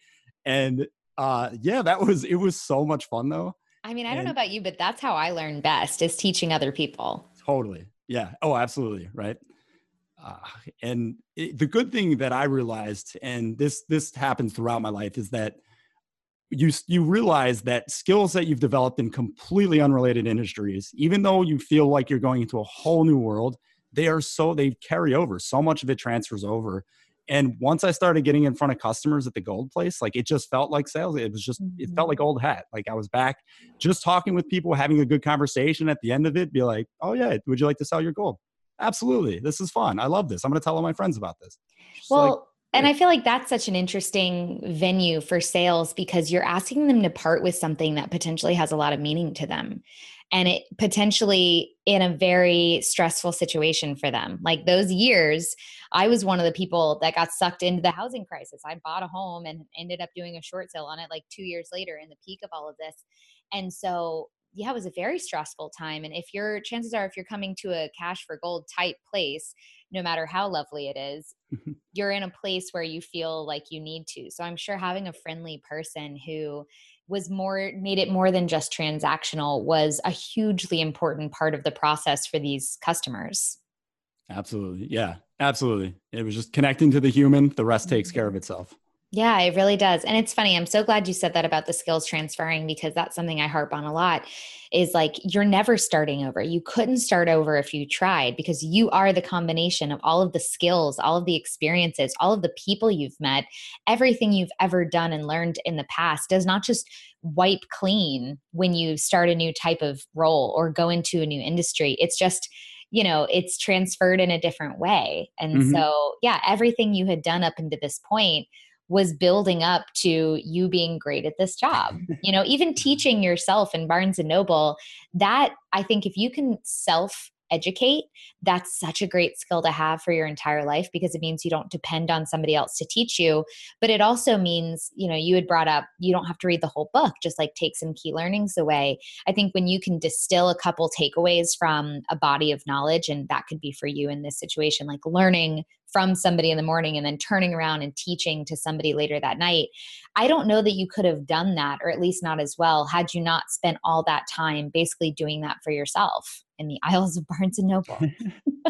And uh, yeah, that was it was so much fun though. I mean, I don't know about you, but that's how I learn best is teaching other people. Totally. Yeah. Oh, absolutely. Right. Uh, and it, the good thing that I realized, and this this happens throughout my life, is that you you realize that skills that you've developed in completely unrelated industries, even though you feel like you're going into a whole new world, they are so they carry over. So much of it transfers over. And once I started getting in front of customers at the gold place, like it just felt like sales. It was just, it felt like mm-hmm. old hat. Like I was back just talking with people, having a good conversation at the end of it, be like, oh, yeah, would you like to sell your gold? Absolutely this is fun i love this i'm going to tell all my friends about this Just well like, and I feel like that's such an interesting venue for sales because you're asking them to part with something that potentially has a lot of meaning to them. And it potentially in a very stressful situation for them. Like those years, I was one of the people that got sucked into the housing crisis. I bought a home and ended up doing a short sale on it like two years later in the peak of all of this. And so yeah, it was a very stressful time. And if you're, chances are, if you're coming to a cash for gold type place, no matter how lovely it is, you're in a place where you feel like you need to. So I'm sure having a friendly person who was more, made it more than just transactional was a hugely important part of the process for these customers. Absolutely. Yeah, absolutely. It was just connecting to the human, the rest takes care of mm-hmm. itself. Yeah, it really does. And it's funny. I'm so glad you said that about the skills transferring because that's something I harp on a lot is like you're never starting over. You couldn't start over if you tried because you are the combination of all of the skills, all of the experiences, all of the people you've met, everything you've ever done and learned in the past does not just wipe clean when you start a new type of role or go into a new industry. It's just you know it's transferred in a different way and mm-hmm. so yeah everything you had done up into this point was building up to you being great at this job. you know, even teaching yourself in Barnes and Noble, that I think if you can self educate, that's such a great skill to have for your entire life because it means you don't depend on somebody else to teach you. But it also means, you know, you had brought up you don't have to read the whole book, just like take some key learnings away. I think when you can distill a couple takeaways from a body of knowledge, and that could be for you in this situation, like learning from somebody in the morning and then turning around and teaching to somebody later that night. I don't know that you could have done that, or at least not as well, had you not spent all that time basically doing that for yourself in the aisles of Barnes and Noble.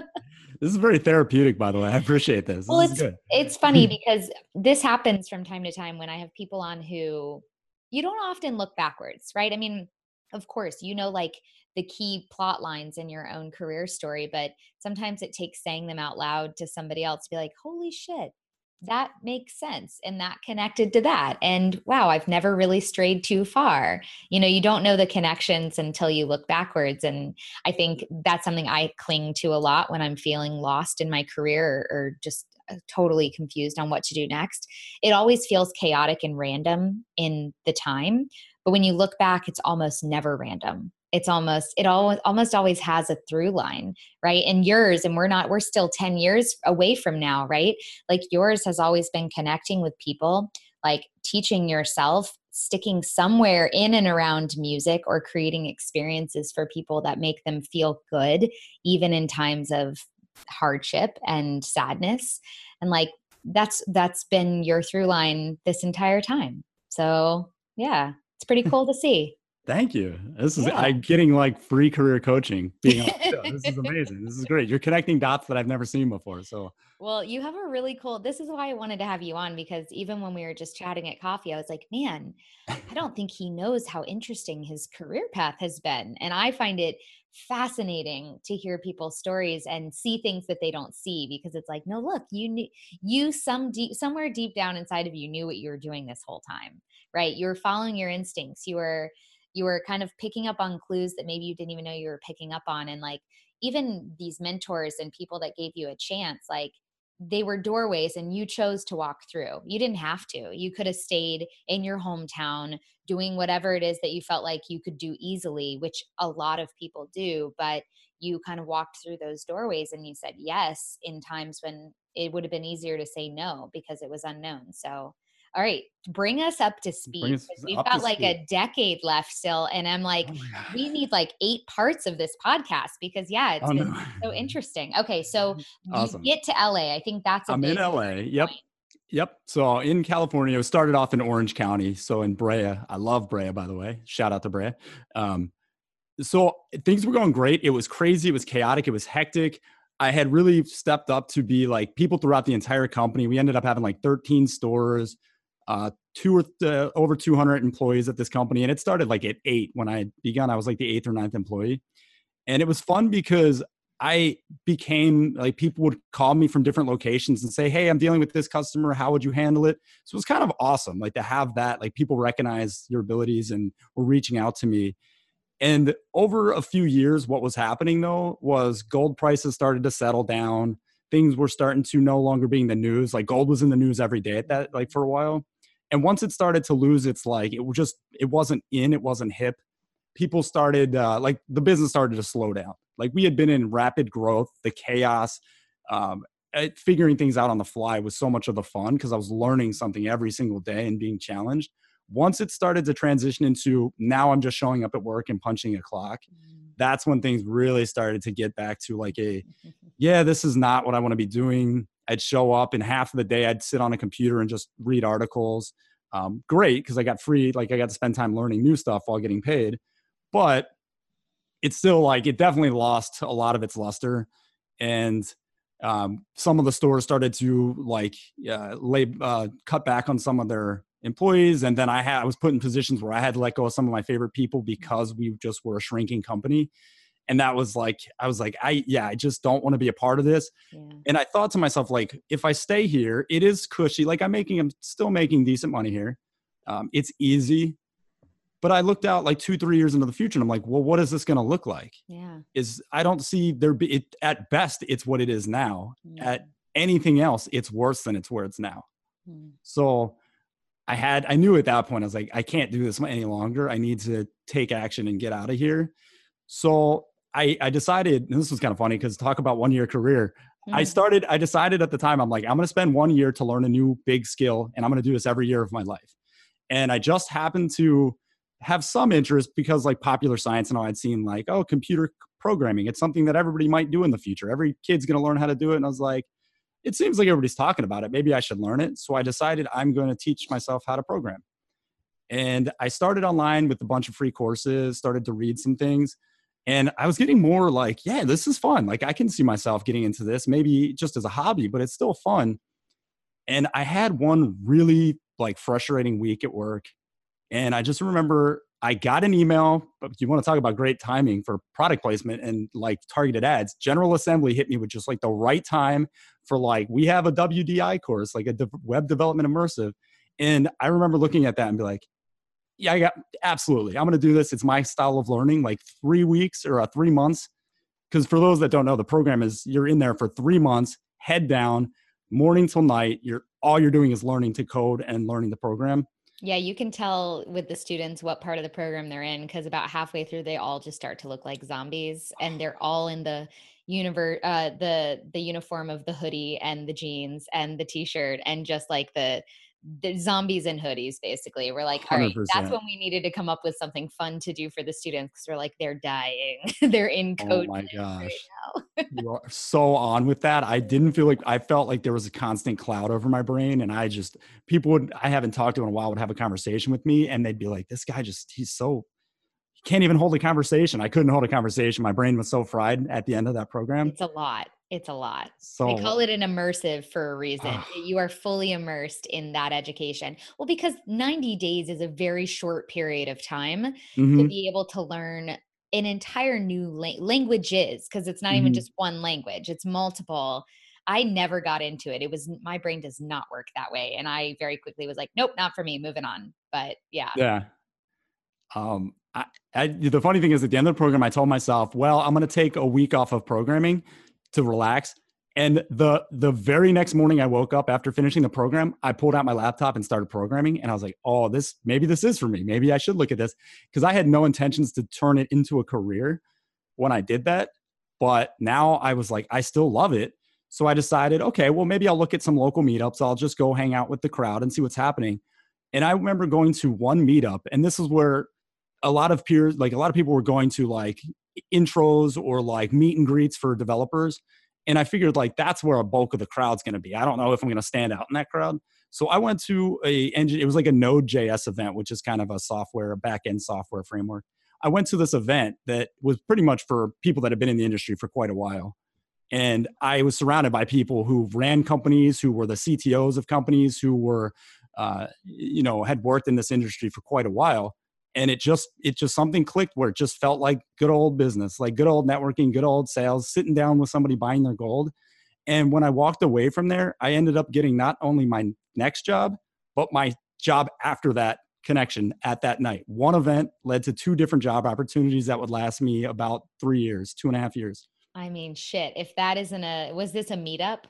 this is very therapeutic, by the way. I appreciate this. Well, this it's good. it's funny because this happens from time to time when I have people on who you don't often look backwards, right? I mean, of course, you know, like the key plot lines in your own career story, but sometimes it takes saying them out loud to somebody else to be like, holy shit, that makes sense. And that connected to that. And wow, I've never really strayed too far. You know, you don't know the connections until you look backwards. And I think that's something I cling to a lot when I'm feeling lost in my career or, just uh, totally confused on what to do next. It always feels chaotic and random in the time. But when you look back, it's almost never random. It's almost it all almost always has a through line right? And yours and we're not we're still 10 years away from now right? Like yours has always been connecting with people like teaching yourself sticking somewhere in and around music or creating experiences for people that make them feel good even in times of hardship and sadness. And like that's that's been your through line this entire time. So yeah it's pretty cool to see Thank you. This is yeah. I'm getting like free career coaching. Being on this is amazing. This is great. You're connecting dots that I've never seen before. So well, you have a really cool. This is why I wanted to have you on because even when we were just chatting at coffee, I was like, man, I don't think he knows how interesting his career path has been, and I find it fascinating to hear people's stories and see things that they don't see because it's like, no, look, you knew you some deep somewhere deep down inside of you knew what you were doing this whole time, right? You were following your instincts. You were you were kind of picking up on clues that maybe you didn't even know you were picking up on and like even these mentors and people that gave you a chance like they were doorways and you chose to walk through. You didn't have to. You could have stayed in your hometown doing whatever it is that you felt like you could do easily, which a lot of people do, but you kind of walked through those doorways and you said yes in times when it would have been easier to say no because it was unknown. So all right, bring us up to speed. We've got like speed. a decade left still. And I'm like, oh we need like eight parts of this podcast because, yeah, it's oh, been no. so interesting. Okay, so awesome. get to LA. I think that's I'm in LA. Yep. Yep. So in California, it started off in Orange County. So in Brea, I love Brea, by the way. Shout out to Brea. Um, so things were going great. It was crazy. It was chaotic. It was hectic. I had really stepped up to be like people throughout the entire company. We ended up having like 13 stores, uh, two or th- over 200 employees at this company, and it started like at eight when I began. I was like the eighth or ninth employee, and it was fun because I became like people would call me from different locations and say, "Hey, I'm dealing with this customer. How would you handle it?" So it was kind of awesome, like to have that. Like people recognize your abilities and were reaching out to me. And over a few years, what was happening though was gold prices started to settle down. Things were starting to no longer being the news. Like gold was in the news every day at that, like for a while. And once it started to lose its like, it was just, it wasn't in, it wasn't hip. People started, uh, like the business started to slow down. Like we had been in rapid growth, the chaos, um, figuring things out on the fly was so much of the fun because I was learning something every single day and being challenged. Once it started to transition into now I'm just showing up at work and punching a clock, mm. that's when things really started to get back to like a, yeah, this is not what I want to be doing. I'd show up and half of the day I'd sit on a computer and just read articles. Um, great because I got free, like I got to spend time learning new stuff while getting paid. But it's still like it definitely lost a lot of its luster. And um, some of the stores started to like uh, lay uh, cut back on some of their employees and then i had i was put in positions where i had to let go of some of my favorite people because we just were a shrinking company and that was like i was like i yeah i just don't want to be a part of this yeah. and i thought to myself like if i stay here it is cushy like i'm making i'm still making decent money here um, it's easy but i looked out like two three years into the future and i'm like well what is this going to look like yeah is i don't see there be it at best it's what it is now yeah. at anything else it's worse than it's where it's now mm. so i had i knew at that point i was like i can't do this any longer i need to take action and get out of here so I, I decided, and this was kind of funny because talk about one year career. Mm-hmm. I started, I decided at the time, I'm like, I'm going to spend one year to learn a new big skill and I'm going to do this every year of my life. And I just happened to have some interest because like popular science and all I'd seen like, oh, computer programming. It's something that everybody might do in the future. Every kid's going to learn how to do it. And I was like, it seems like everybody's talking about it. Maybe I should learn it. So I decided I'm going to teach myself how to program. And I started online with a bunch of free courses, started to read some things and I was getting more like, yeah, this is fun. Like I can see myself getting into this, maybe just as a hobby, but it's still fun. And I had one really like frustrating week at work. And I just remember I got an email, but you want to talk about great timing for product placement and like targeted ads. General Assembly hit me with just like the right time for like, we have a WDI course, like a web development immersive. And I remember looking at that and be like, yeah, I got absolutely. I'm going to do this. It's my style of learning, like three weeks or uh, three months. Because for those that don't know, the program is you're in there for three months, head down, morning till night. You're all you're doing is learning to code and learning the program. Yeah, you can tell with the students what part of the program they're in because about halfway through, they all just start to look like zombies, and they're all in the universe, uh, the the uniform of the hoodie and the jeans and the t-shirt, and just like the the zombies in hoodies basically. We're like all right 100%. that's when we needed to come up with something fun to do for the students because we're like they're dying. They're in oh code oh my gosh. right you're so on with that. I didn't feel like i felt like there was a constant cloud over my brain and i just people would i haven't talked to in a while would have a conversation with me and they'd be like this guy just he's so he can't even hold a conversation. I couldn't hold a conversation. My brain was so fried at the end of that program. It's a lot it's a lot. So I call it an immersive for a reason. Uh, you are fully immersed in that education. Well, because 90 days is a very short period of time mm-hmm. to be able to learn an entire new la- languages because it's not mm-hmm. even just one language, it's multiple. I never got into it. It was my brain does not work that way. And I very quickly was like, nope, not for me, moving on. But yeah. Yeah. Um, I, I, the funny thing is at the end of the program, I told myself, well, I'm going to take a week off of programming to relax. And the the very next morning I woke up after finishing the program, I pulled out my laptop and started programming and I was like, "Oh, this maybe this is for me. Maybe I should look at this." Cuz I had no intentions to turn it into a career when I did that, but now I was like, I still love it. So I decided, okay, well maybe I'll look at some local meetups. I'll just go hang out with the crowd and see what's happening. And I remember going to one meetup and this is where a lot of peers like a lot of people were going to like intros or like meet and greets for developers. And I figured like that's where a bulk of the crowd's going to be. I don't know if I'm going to stand out in that crowd. So I went to a engine. It was like a Node.js event, which is kind of a software, a back end software framework. I went to this event that was pretty much for people that have been in the industry for quite a while. And I was surrounded by people who ran companies, who were the CTOs of companies, who were, uh, you know, had worked in this industry for quite a while and it just it just something clicked where it just felt like good old business like good old networking good old sales sitting down with somebody buying their gold. And when i walked away from there i ended up getting not only my next job but my job after that connection at that night. One event led to two different job opportunities that would last me about three years two and a half years. I mean shit if that isn't a was this a meetup?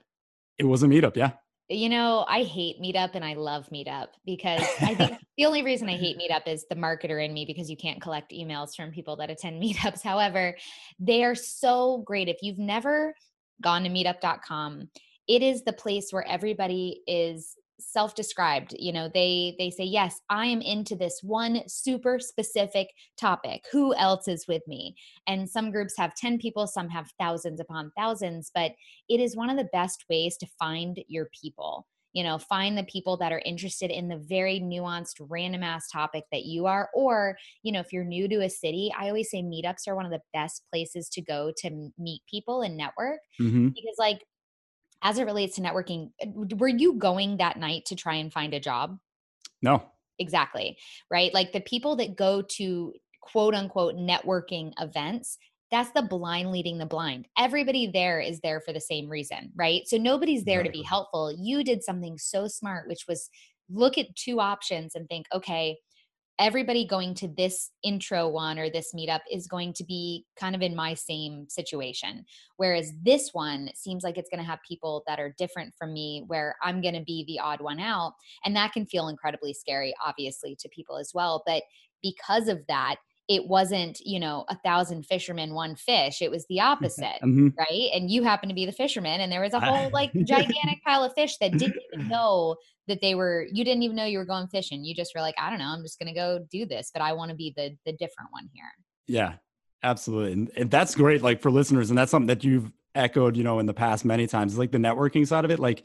It was a meetup yeah you know, I hate Meetup and I love Meetup because I think the only reason I hate Meetup is the marketer in me because you can't collect emails from people that attend Meetups. However, they are so great. If you've never gone to meetup.com, it is the place where everybody is self-described you know they they say yes i am into this one super specific topic. Who else is with me? And some groups have 10 people some have thousands upon thousands but it is one of the best ways to find your people. You know find the people that are interested in the very nuanced random ass topic that you are or you know if you're new to a city i always say meetups are one of the best places to go to meet people and network mm-hmm. because like as it relates to networking, uh, were you going that night to try and find a job? No. Exactly. Right. Like the people that go to quote unquote networking events, that's the blind leading the blind. Everybody there is there for the same reason, right? So nobody's there exactly. to be helpful. You did something so smart, which was look at two options and think, okay, everybody going to this intro one or this meetup is going to be kind of in my same situation. Whereas this one seems like it's going to have people that are different from me, where I'm going to be the odd one out. And that can feel incredibly scary, obviously, to people as well. But because of that, it wasn't you know a thousand fishermen one fish it was the opposite mm-hmm. right? And you happen to be the fisherman and there was a whole like gigantic pile of fish that didn't even know that they were you didn't even know you were going fishing. You just were like i don't know i'm just going to go do this but i want to be the the different one here. Yeah absolutely and, and that's great like for listeners and that's something that you've echoed you know in the past many times like the networking side of it like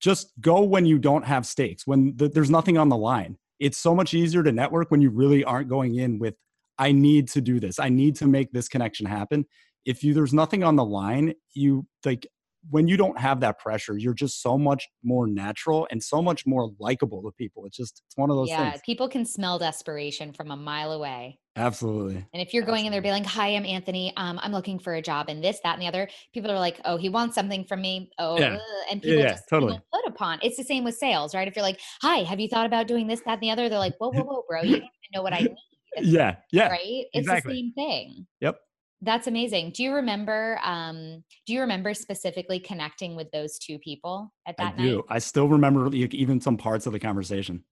just go when you don't have stakes when the, there's nothing on the line. It's so much easier to network when you really aren't going in with I need to do this. I need to make this connection happen. If you there's nothing on the line, you like when you don't have that pressure, you're just so much more natural and so much more likable to people. It's just it's one of those things. yeah, things. people can smell desperation from a mile away. Absolutely. And if you're going Absolutely. in there be like, "Hi, I'm Anthony. Um, I'm looking for a job in this, that, and the other," people are like, "Oh, he wants something from me." Oh, yeah. and people yeah, just totally put upon. It's the same with sales, right? If you're like, "Hi, have you thought about doing this, that, and the other?" They're like, "Whoa, whoa, whoa, bro! You don't even know what I need." Yeah yeah right? It's exactly. the same thing. Yep. That's amazing. Do you remember um do you remember specifically connecting with those two people at that time? I night? Do. i still remember even some parts of the conversation.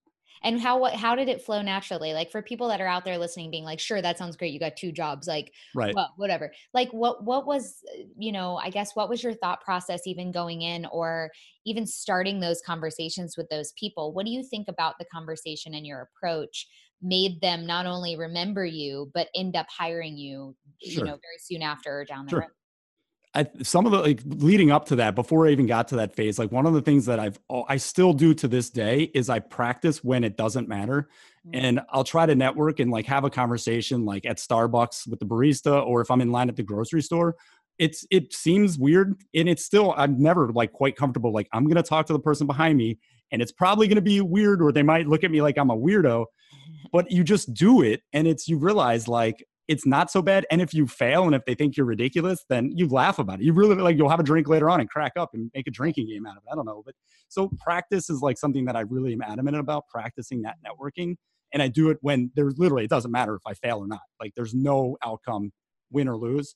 And how what how did it flow naturally? Like for people that are out there listening being like sure that sounds great you got two jobs like right. Well, whatever. Like what what was you know i guess what was your thought process even going in or even starting those conversations with those people? What do you think about the conversation and your approach made them not only remember you but end up hiring you sure. you know very soon after or down the sure. road I, some of the like leading up to that before i even got to that phase like one of the things that i've oh, i still do to this day is i practice when it doesn't matter mm-hmm. and i'll try to network and like have a conversation like at starbucks with the barista or if i'm in line at the grocery store it's it seems weird and it's still i'm never like quite comfortable like i'm gonna talk to the person behind me and it's probably gonna be weird or they might look at me like i'm a weirdo but you just do it and it's you realize like it's not so bad and if you fail and if they think you're ridiculous then you laugh about it. You really like you'll have a drink later on and crack up and make a drinking game out of it i don't know but so practice is like something that i really am adamant about practicing that networking and i do it when there's literally it doesn't matter if i fail or not like there's no outcome win or lose.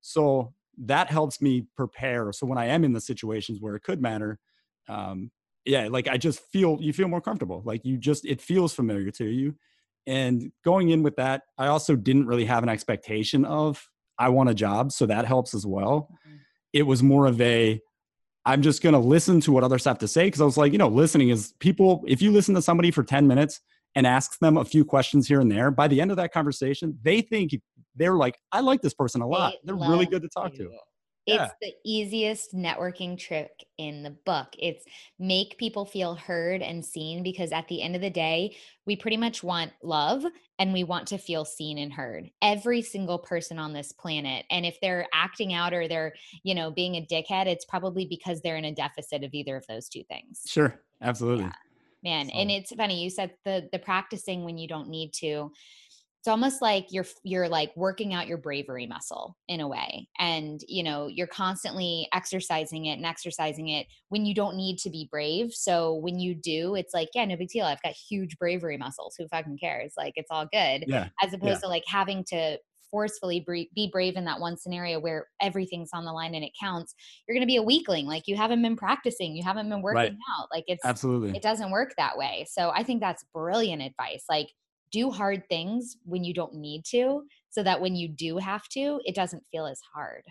So that helps me prepare so when i am in the situations where it could matter um, yeah like i just feel you feel more comfortable like you just it feels familiar to you and going in with that i also didn't really have an expectation of i want a job so that helps as well mm-hmm. it was more of a i'm just going to listen to what others have to say because i was like you know listening is people if you listen to somebody for 10 minutes and ask them a few questions here and there by the end of that conversation they think they're like i like this person a lot they are really good to talk you. to yeah. It's the easiest networking trick in the book. It's make people feel heard and seen because at the end of the day, we pretty much want love and we want to feel seen and heard. Every single person on this planet. And if they're acting out or they're, you know, being a dickhead, it's probably because they're in a deficit of either of those two things. Sure. Absolutely. Yeah. Man, so. and it's funny you said the the practicing when you don't need to it's almost like you're you're like working out your bravery muscle in a way and you know you're constantly exercising it and exercising it when you don't need to be brave so when you do it's like yeah no big deal i've got huge bravery muscles who fucking cares like it's all good yeah. as opposed yeah. to like having to forcefully be brave in that one scenario where everything's on the line and it counts you're going to be a weakling like you haven't been practicing you haven't been working right. out like it's absolutely it doesn't work that way so i think that's brilliant advice like do hard things when you don't need to so that when you do have to it doesn't feel as hard.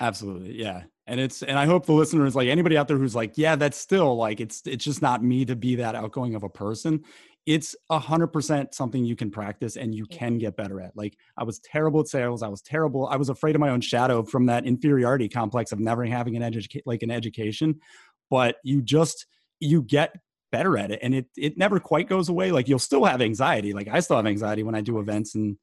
Absolutely yeah and it's and i hope the listeners like anybody out there who's like yeah that's still like it's it's just not me to be that outgoing of a person it's a hundred percent something you can practice and you can get better at like i was terrible at sales i was terrible i was afraid of my own shadow from that inferiority complex of never having an education like an education but you just you get better at it and it it never quite goes away like you'll still have anxiety like i still have anxiety when i do events and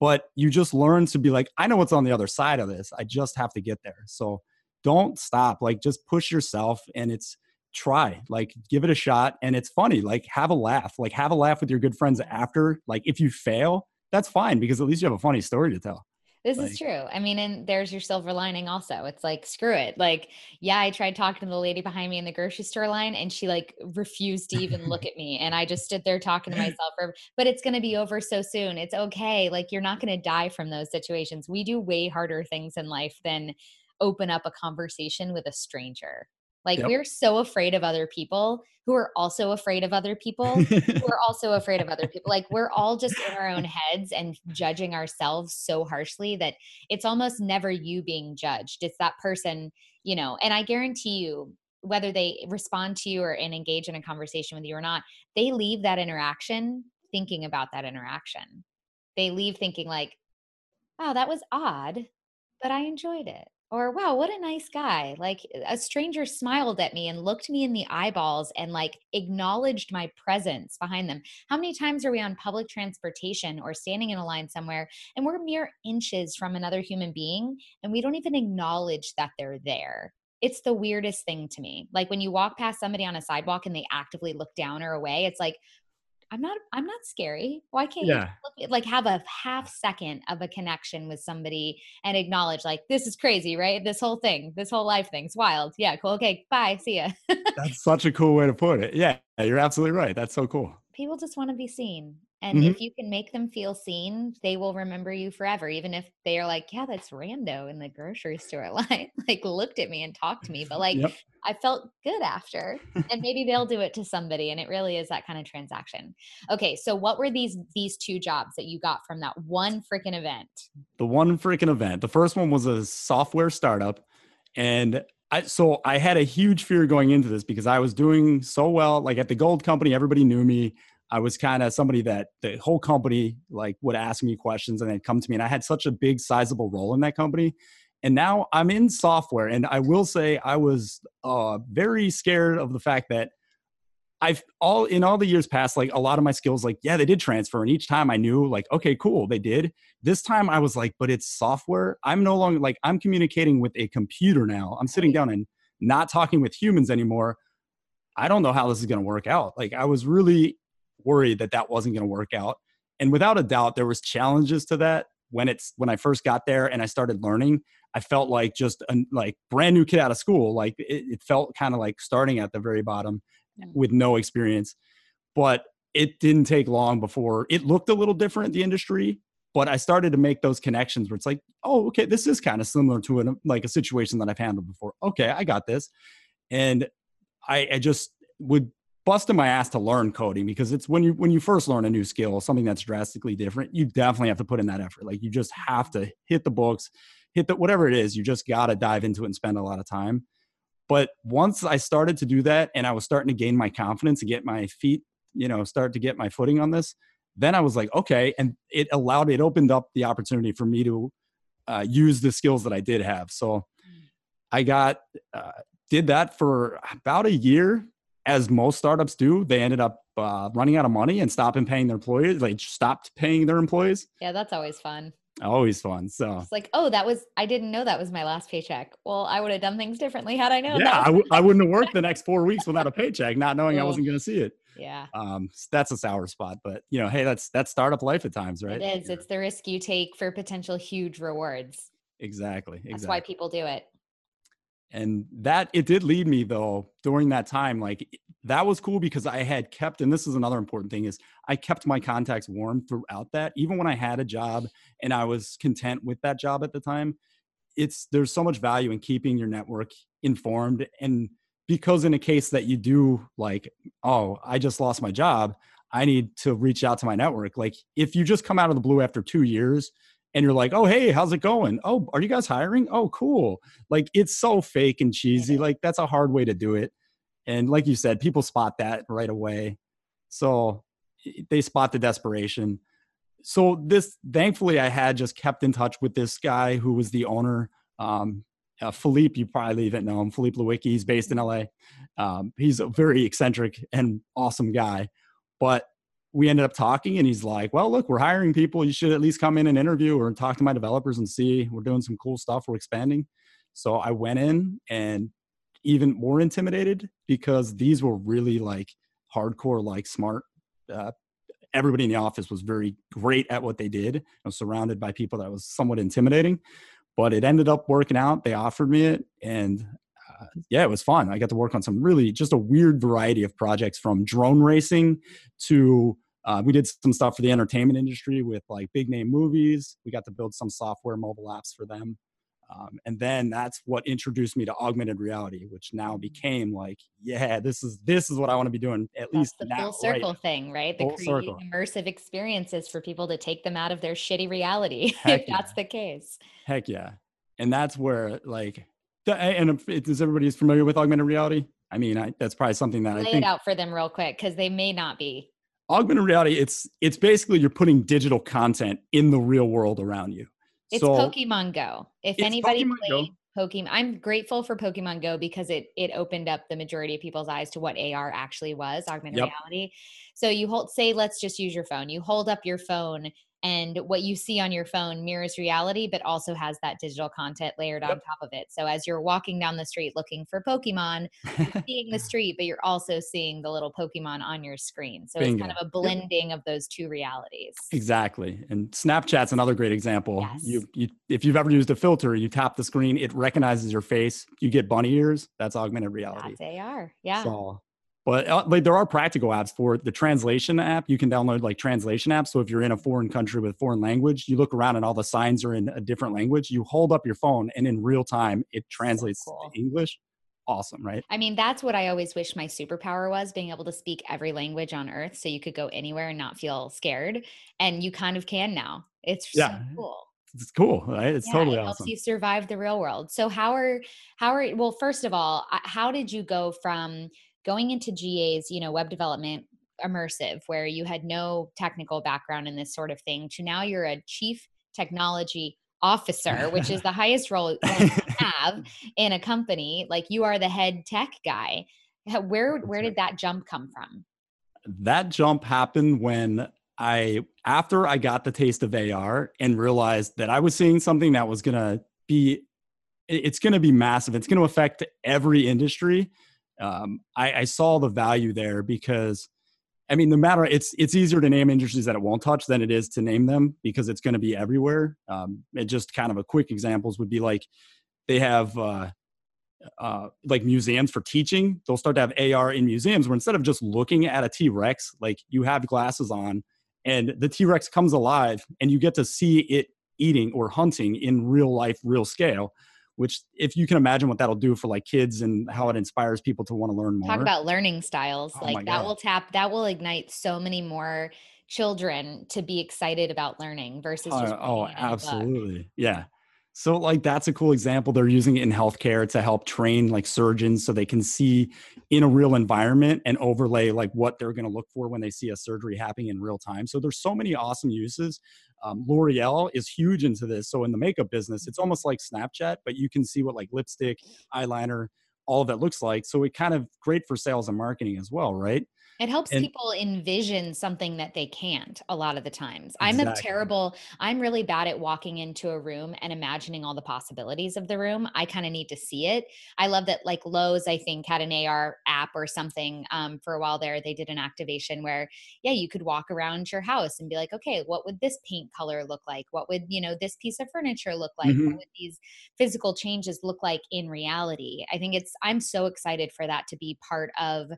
but you just learn to be like i know what's on the other side of this i just have to get there so don't stop. Like just push yourself and it's try like give it a shot and it's funny like have a laugh like have a laugh with your good friends after like if you fail that's fine because at least you have a funny story to tell this like, is true. I mean, and there's your silver lining also. It's like, screw it. Like, yeah, I tried talking to the lady behind me in the grocery store line and she like refused to even look at me. And I just stood there talking to myself, for, but it's going to be over so soon. It's okay. Like, you're not going to die from those situations. We do way harder things in life than open up a conversation with a stranger. Like yep. we're so afraid of other people who are also afraid of other people who are also afraid of other people. Like we're all just in our own heads and judging ourselves so harshly that it's almost never you being judged. It's that person, you know, and I guarantee you whether they respond to you or and engage in a conversation with you or not, they leave that interaction thinking about that interaction. They leave thinking like, "Wow, that was odd, but I enjoyed it." Or wow what a nice guy like eh, a stranger smiled at me and looked me in the eyeballs and like acknowledged my presence behind them. How many times are we on public transportation or standing in a line somewhere and we're mere inches from another human being and we don't even acknowledge that they're there? It's the weirdest thing to me. Like when you walk past somebody on a sidewalk and they actively look down or away it's like I'm not I'm not scary. Why can't yeah. you look, like have a half second of a connection with somebody and acknowledge like this is crazy, right? This whole thing, this whole life thing's wild. Yeah, cool. Okay, bye. See ya. That's such a cool way to put it. Yeah, you're absolutely right. That's so cool. People just want to be seen. And mm-hmm. if you can make them feel seen, they will remember you forever, even if they are like, yeah, that's rando in the grocery store line, like looked at me and talked to me. But like, yep. I felt good after. and maybe they'll do it to somebody. And it really is that kind of transaction. Okay. So what were these these two jobs that you got from that one freaking event? The one freaking event. The first one was a software startup. And I, so I had a huge fear going into this because I was doing so well. Like at the gold company, everybody knew me. I was kind of somebody that the whole company like would ask me questions and they'd come to me. And I had such a big, sizable role in that company. And now I'm in software. And I will say I was uh, very scared of the fact that I've all in all the years past, like a lot of my skills, like, yeah, they did transfer. And each time I knew, like, okay, cool, they did. This time I was like, but it's software. I'm no longer like, I'm communicating with a computer now. I'm sitting down and not talking with humans anymore. I don't know how this is going to work out. Like, I was really worried that that wasn't going to work out. And without a doubt, there was challenges to that when it's when I first got there and I started learning. I felt like just a like brand new kid out of school. Like it, it felt kind of like starting at the very bottom with no experience. But it didn't take long before it looked a little different the industry. But I started to make those connections where it's like, oh, okay, this is kind of similar to an, like a situation that I've handled before. Okay, I got this, and I, I just would busting my ass to learn coding because it's when you when you first learn a new skill, something that's drastically different, you definitely have to put in that effort. Like you just have to hit the books, hit the whatever it is, you just got to dive into it and spend a lot of time. But once I started to do that and I was starting to gain my confidence and get my feet, you know, start to get my footing on this, then I was like, okay, and it allowed it opened up the opportunity for me to uh, use the skills that I did have. So I got uh, did that for about a year as most startups do, they ended up uh, running out of money and stopping paying their employees. Like stopped paying their employees. Yeah, that's always fun. Always fun. So it's like, oh, that was I didn't know that was my last paycheck. Well, I would have done things differently had I known. Yeah, I w- I wouldn't have worked the next four weeks without a paycheck, not knowing I wasn't going to see it. Yeah. Um, that's a sour spot, but you know, hey, that's that's startup life at times, right? It is. It's the risk you take for potential huge rewards. Exactly. exactly. That's why people do it and that it did lead me though during that time like that was cool because i had kept and this is another important thing is i kept my contacts warm throughout that. Even when i had a job and i was content with that job at the time it's there's so much value in keeping your network informed. And because in a case that you do like oh i just lost my job. I need to reach out to my network like if you just come out of the blue after two years and you're like, oh, hey, how's it going? Oh, are you guys hiring? Oh, cool. Like it's so fake and cheesy. Like that's a hard way to do it. And like you said, people spot that right away. So they spot the desperation. So this, thankfully, I had just kept in touch with this guy who was the owner. Um, uh, Philippe, you probably even know him. Philippe Lewicki, he's based in LA. Um, he's a very eccentric and awesome guy. But we ended up talking and he's like, well, look, we're hiring people. You should at least come in and interview or talk to my developers and see we're doing some cool stuff. We're expanding. So I went in and even more intimidated because these were really like hardcore, like smart. Uh, everybody in the office was very great at what they did. I was surrounded by people that was somewhat intimidating, but it ended up working out. They offered me it, and uh, yeah, it was fun. I got to work on some really just a weird variety of projects from drone racing to uh, we did some stuff for the entertainment industry with like big name movies. We got to build some software mobile apps for them. Um, and then that's what introduced me to augmented reality, which now mm. became like, yeah, this is this is what I want to be doing. At that's least the now, full circle right? thing, right? The full creating circle. immersive experiences for people to take them out of their shitty reality, Heck if that's the case. Heck yeah, and that's where like, and is everybody familiar with augmented reality? I mean, I, that's probably something that Lay I think it out for them real quick because they may not be. Augmented reality. It's it's basically you're putting digital content in the real world around you. It's so, Pokemon Go. If anybody Pokemon Go. played Pokemon, I'm grateful for Pokemon Go because it it opened up the majority of people's eyes to what AR actually was, augmented Yep. reality. So you hold say let's just use your phone. You hold up your phone and what you see on your phone mirrors reality but also has that digital content layered on top of it. So as you're walking down the street looking for Pokemon, you're seeing the street but you're also seeing the little Pokemon on your screen. So it's kind of a blending of those two realities. Exactly. And Snapchat's another great example. Yes. You, you if you've ever used a filter, you tap the screen, it recognizes your face, you get bunny ears. That's augmented reality. That's AR. Yeah. So, but uh, like there are practical apps for it. the translation app. You can download like translation apps. So if you're in a foreign country with foreign language, you look around and all the signs are in a different language. You hold up your phone and in real time it translates cool. to English. Awesome, right? I mean, that's what I always wish my superpower was being able to speak every language on earth so you could go anywhere and not feel scared. And you kind of can now. It's so Yeah. cool. It's cool, right? It's Yeah, totally it awesome. helps you survive the real world. So how are how are well, first of all, uh, how did you go from going into GA's, you know, web development immersive where you had no technical background in this sort of thing to now you're a chief technology officer, which is the highest role you have in a company. Like you are the head tech guy. Where where did that jump come from? that jump happened when I, after I got the taste of AR and realized that I was seeing something that was going to be, it's going to be massive. It's going to affect every industry. Um, I, I saw the value there because, I mean, no matter it's it's easier to name industries that it won't touch than it is to name them because it's going to be everywhere. Um, it just kind of a quick examples would be like they have uh, uh, like museums for teaching. They'll start to have AR in museums where instead of just looking at a T Rex, like you have glasses on and the T Rex comes alive and you get to see it eating or hunting in real life, real scale. Which, if you can imagine what that'll do for like kids and how it inspires people to want to learn more. Talk about learning styles. Oh like that will tap that will ignite so many more children to be excited about learning versus just Uh, oh, reading it in a book. absolutely. Yeah. So like that's a cool example. They're using it in healthcare to help train like surgeons so they can see in a real environment and overlay like what they're going to look for when they see a surgery happening in real time. So there's so many awesome uses. Um, L'Oreal is huge into this. So in the makeup business, it's almost like Snapchat, but you can see what like lipstick, eyeliner, all that looks like. So it kind of great for sales and marketing as well, right? It helps And- people envision something that they can't a lot of the times. I'm a terrible, I'm really bad at walking into a room and imagining all the possibilities of the room. I kind of need to see it. I love that, like Lowe's, I think, had an AR app or something um, for a while there. They did an activation where, yeah, you could walk around your house and be like, okay, what would this paint color look like? What would, you know, this piece of furniture look like? Mhm. What would these physical changes look like in reality? I think it's, I'm so excited for that to be part of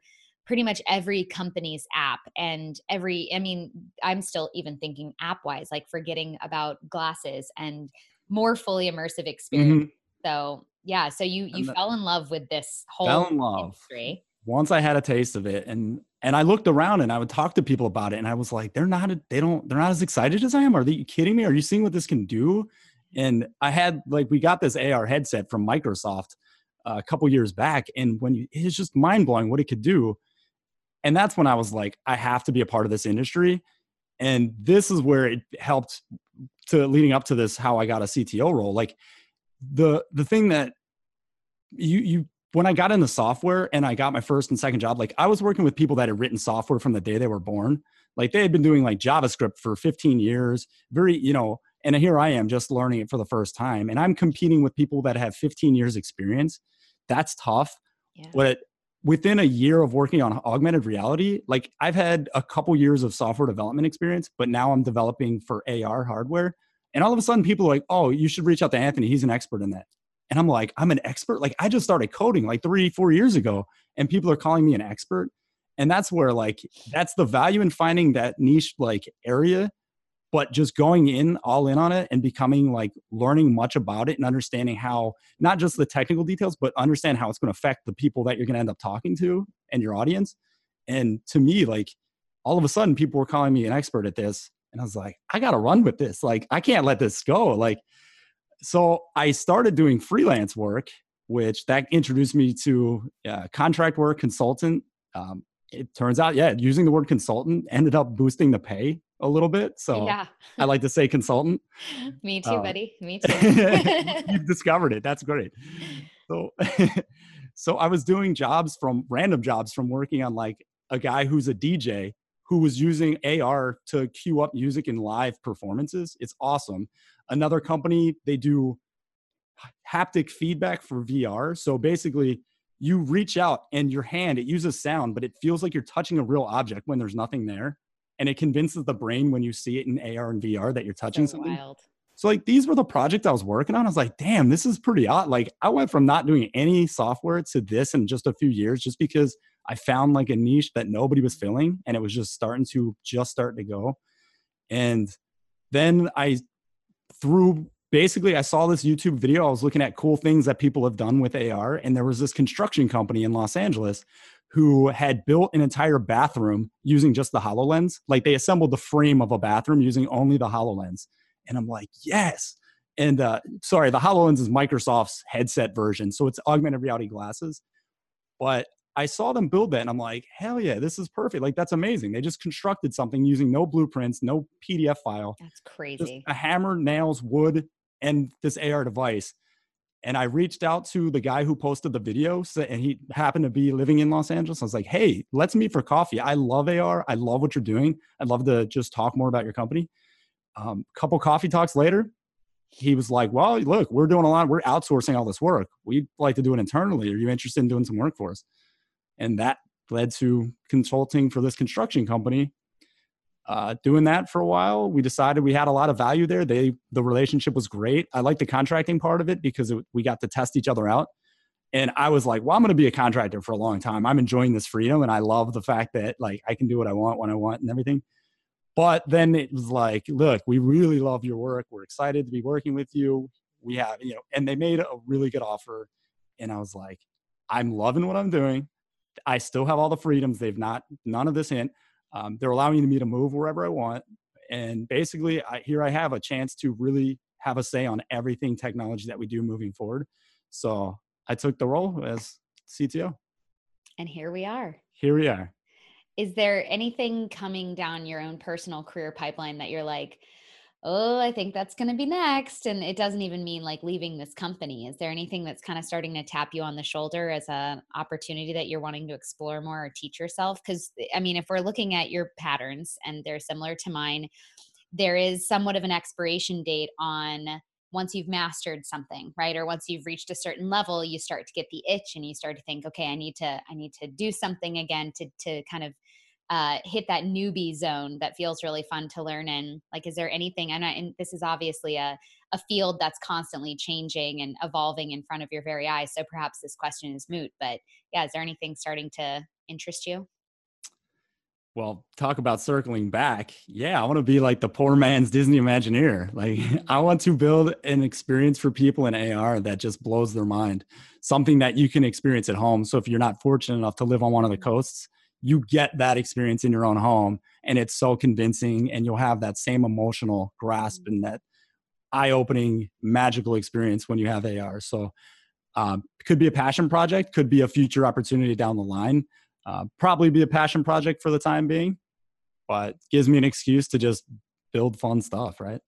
pretty much every company's app and every i mean i'm still even thinking app wise like forgetting about glasses and more fully immersive experience Mhm. so yeah so you you the- fell in love with this whole Fell in love. industry once I had a taste of it and and I looked around and I would talk to people about it and I was like, they're not they don't they're not as excited as I am. Are they kidding me? Are you seeing what this can do? And I had like we got this AR headset from Microsoft uh, a couple years back, and when you, it's just mind blowing what it could do. And that's when I was like, I have to be a part of this industry. And this is where it helped to leading up to this how I got a CTO role. Like the the thing that you you when I got into software and I got my first and second job, like I was working with people that had written software from the day they were born. Like they had been doing like JavaScript for 15 years, very, you know, And here I am just learning it for the first time. And I'm competing with people that have 15 years experience. That's tough. Yeah. But within a year of working on augmented reality, like I've had a couple years of software development experience, but now I'm developing for AR hardware. And all of a sudden people are like, oh, you should reach out to Anthony. He's an expert in that. And I'm like, I'm an expert. Like I just started coding like three, four years ago, and people are calling me an expert. And that's where like that's the value in finding that niche like area, but just going in all in on it and becoming like learning much about it and understanding how not just the technical details, but understand how it's going to affect the people that you're going to end up talking to and your audience. And to me, like all of a sudden people were calling me an expert at this. And I was like, I got to run with this. Like, I can't let this go. Like, so I started doing freelance work, which that introduced me to uh, contract work consultant. Um, it turns out, yeah, using the word consultant ended up boosting the pay a little bit. So yeah. I like to say consultant. Me too, uh, buddy. Me too. you've discovered it. That's great. So, so I was doing jobs from random jobs from working on like a guy who's a DJ who was using AR to queue up music in live performances. It's awesome. Another company, they do haptic feedback for VR. So basically, you reach out and your hand, it uses sound, but it feels like you're touching a real object when there's nothing there. And it convinces the brain when you see it in AR and VR that you're touching so something. Wild. So like these were the projects I was working on. I was like, damn, this is pretty odd. Like I went from not doing any software to this in just a few years, just because I found like a niche that nobody was filling and it was just starting to just start to go. And then I through basically I saw this YouTube video. I was looking at cool things that people have done with AR, and there was this construction company in Los Angeles who had built an entire bathroom using just the HoloLens. Like they assembled the frame of a bathroom using only the HoloLens. And I'm like, yes. And uh, sorry, the HoloLens is Microsoft's headset version. So it's augmented reality glasses. But I saw them build that and I'm like, hell yeah, this is perfect. Like, that's amazing. They just constructed something using no blueprints, no PDF file. That's crazy. a hammer, nails, wood, and this AR device. And I reached out to the guy who posted the video, and he happened to be living in Los Angeles. I was like, hey, let's meet for coffee. I love AR. I love what you're doing. I'd love to just talk more about your company. A um, couple coffee talks later, he was like, well, look, we're doing a lot. We're outsourcing all this work. We'd like to do it internally. Are you interested in doing some work for us? and that led to consulting for this construction company uh, doing that for a while. We decided we had a lot of value there. They the relationship was great. I like the contracting part of it because it, we got to test each other out. And i was like well i'm going to be a contractor for a long time. I'm enjoying this freedom and i love the fact that like i can do what i want when i want and everything. But then it was like look we really love your work. We're excited to be working with you. We have you know and they made a really good offer. And i was like i'm loving what i'm doing. I still have all the freedoms. They've not none of this in. Um, they're allowing me to move wherever I want, and basically, I, here I have a chance to really have a say on everything technology that we do moving forward. So I took the role as CTO. And here we are. Here we are. Is there anything coming down your own personal career pipeline that you're like, oh, I think that's going to be next. And it doesn't even mean like leaving this company. Is there anything that's kind of starting to tap you on the shoulder as an opportunity that you're wanting to explore more or teach yourself? Because, eh, I mean, if we're looking at your patterns and they're similar to mine, there is somewhat of an expiration date on once you've mastered something right or once you've reached a certain level you start to get the itch and you start to think okay i need to i need to do something again to to kind of uh, hit that newbie zone that feels really fun to learn in? Like, is there anything? And, I, and this is obviously a, a field that's constantly changing and evolving in front of your very eyes. So perhaps this question is moot, but yeah, is there anything starting to interest you? Well, talk about circling back. Yeah, I want to be like the poor man's Disney Imagineer. Like, I want to build an experience for people in AR that just blows their mind, something that you can experience at home. So, if you're not fortunate enough to live on one of the coasts, you get that experience in your own home and it's so convincing and you'll have that same emotional grasp mm-hmm. and that eye-opening magical experience when you have ar so um, could be a passion project could be a future opportunity down the line. Uh, probably be a passion project for the time being but gives me an excuse to just build fun stuff right?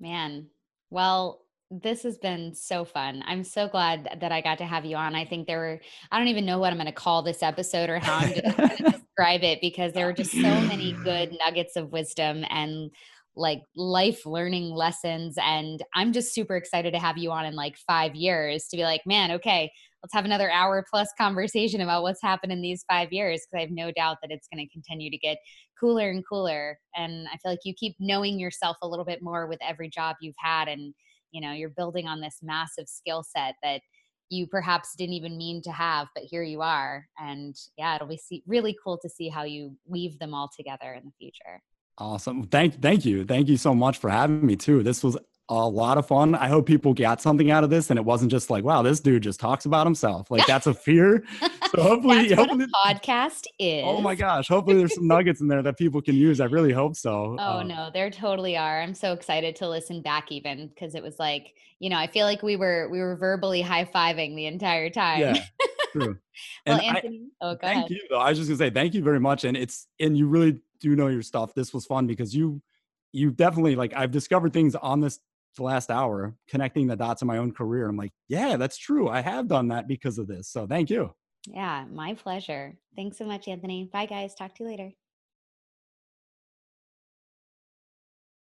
Man. Well this has been so fun. I'm so glad that I got to have you on. I think there were, I don't even know what I'm going to call this episode or how I'm going to describe it because there were just so many good nuggets of wisdom and like life learning lessons and i'm just super excited to have you on in like five years to be like man okay let's have another hour plus conversation about what's happened in these five years because i have no doubt that it's going to continue to get cooler and cooler and i feel like you keep knowing yourself a little bit more with every job you've had and you know you're building on this massive skill set that you perhaps didn't even mean to have but here you are. And yeah it'll be see- really cool to see how you weave them all together in the future Awesome. Thank thank you. Thank you so much for having me too. This was a lot of fun. I hope people got something out of this and it wasn't just like, wow, this dude just talks about himself. Like that's a fear. So hopefully, hopefully podcast is. Oh my gosh. Hopefully there's some nuggets in there that people can use. I really hope so. Oh um, no, there totally are. I'm so excited to listen back even because it was like, you know, I feel like we were we were verbally high-fiving the entire time. Yeah. True. well, Anthony, I, oh, thank ahead. you. Though. I was just gonna say thank you very much, and it's and you really do know your stuff. This was fun because you you definitely like I've discovered things on this last hour, connecting the dots in my own career. I'm like, yeah, that's true. I have done that because of this. So thank you. Yeah, my pleasure. Thanks so much, Anthony. Bye, guys. Talk to you later.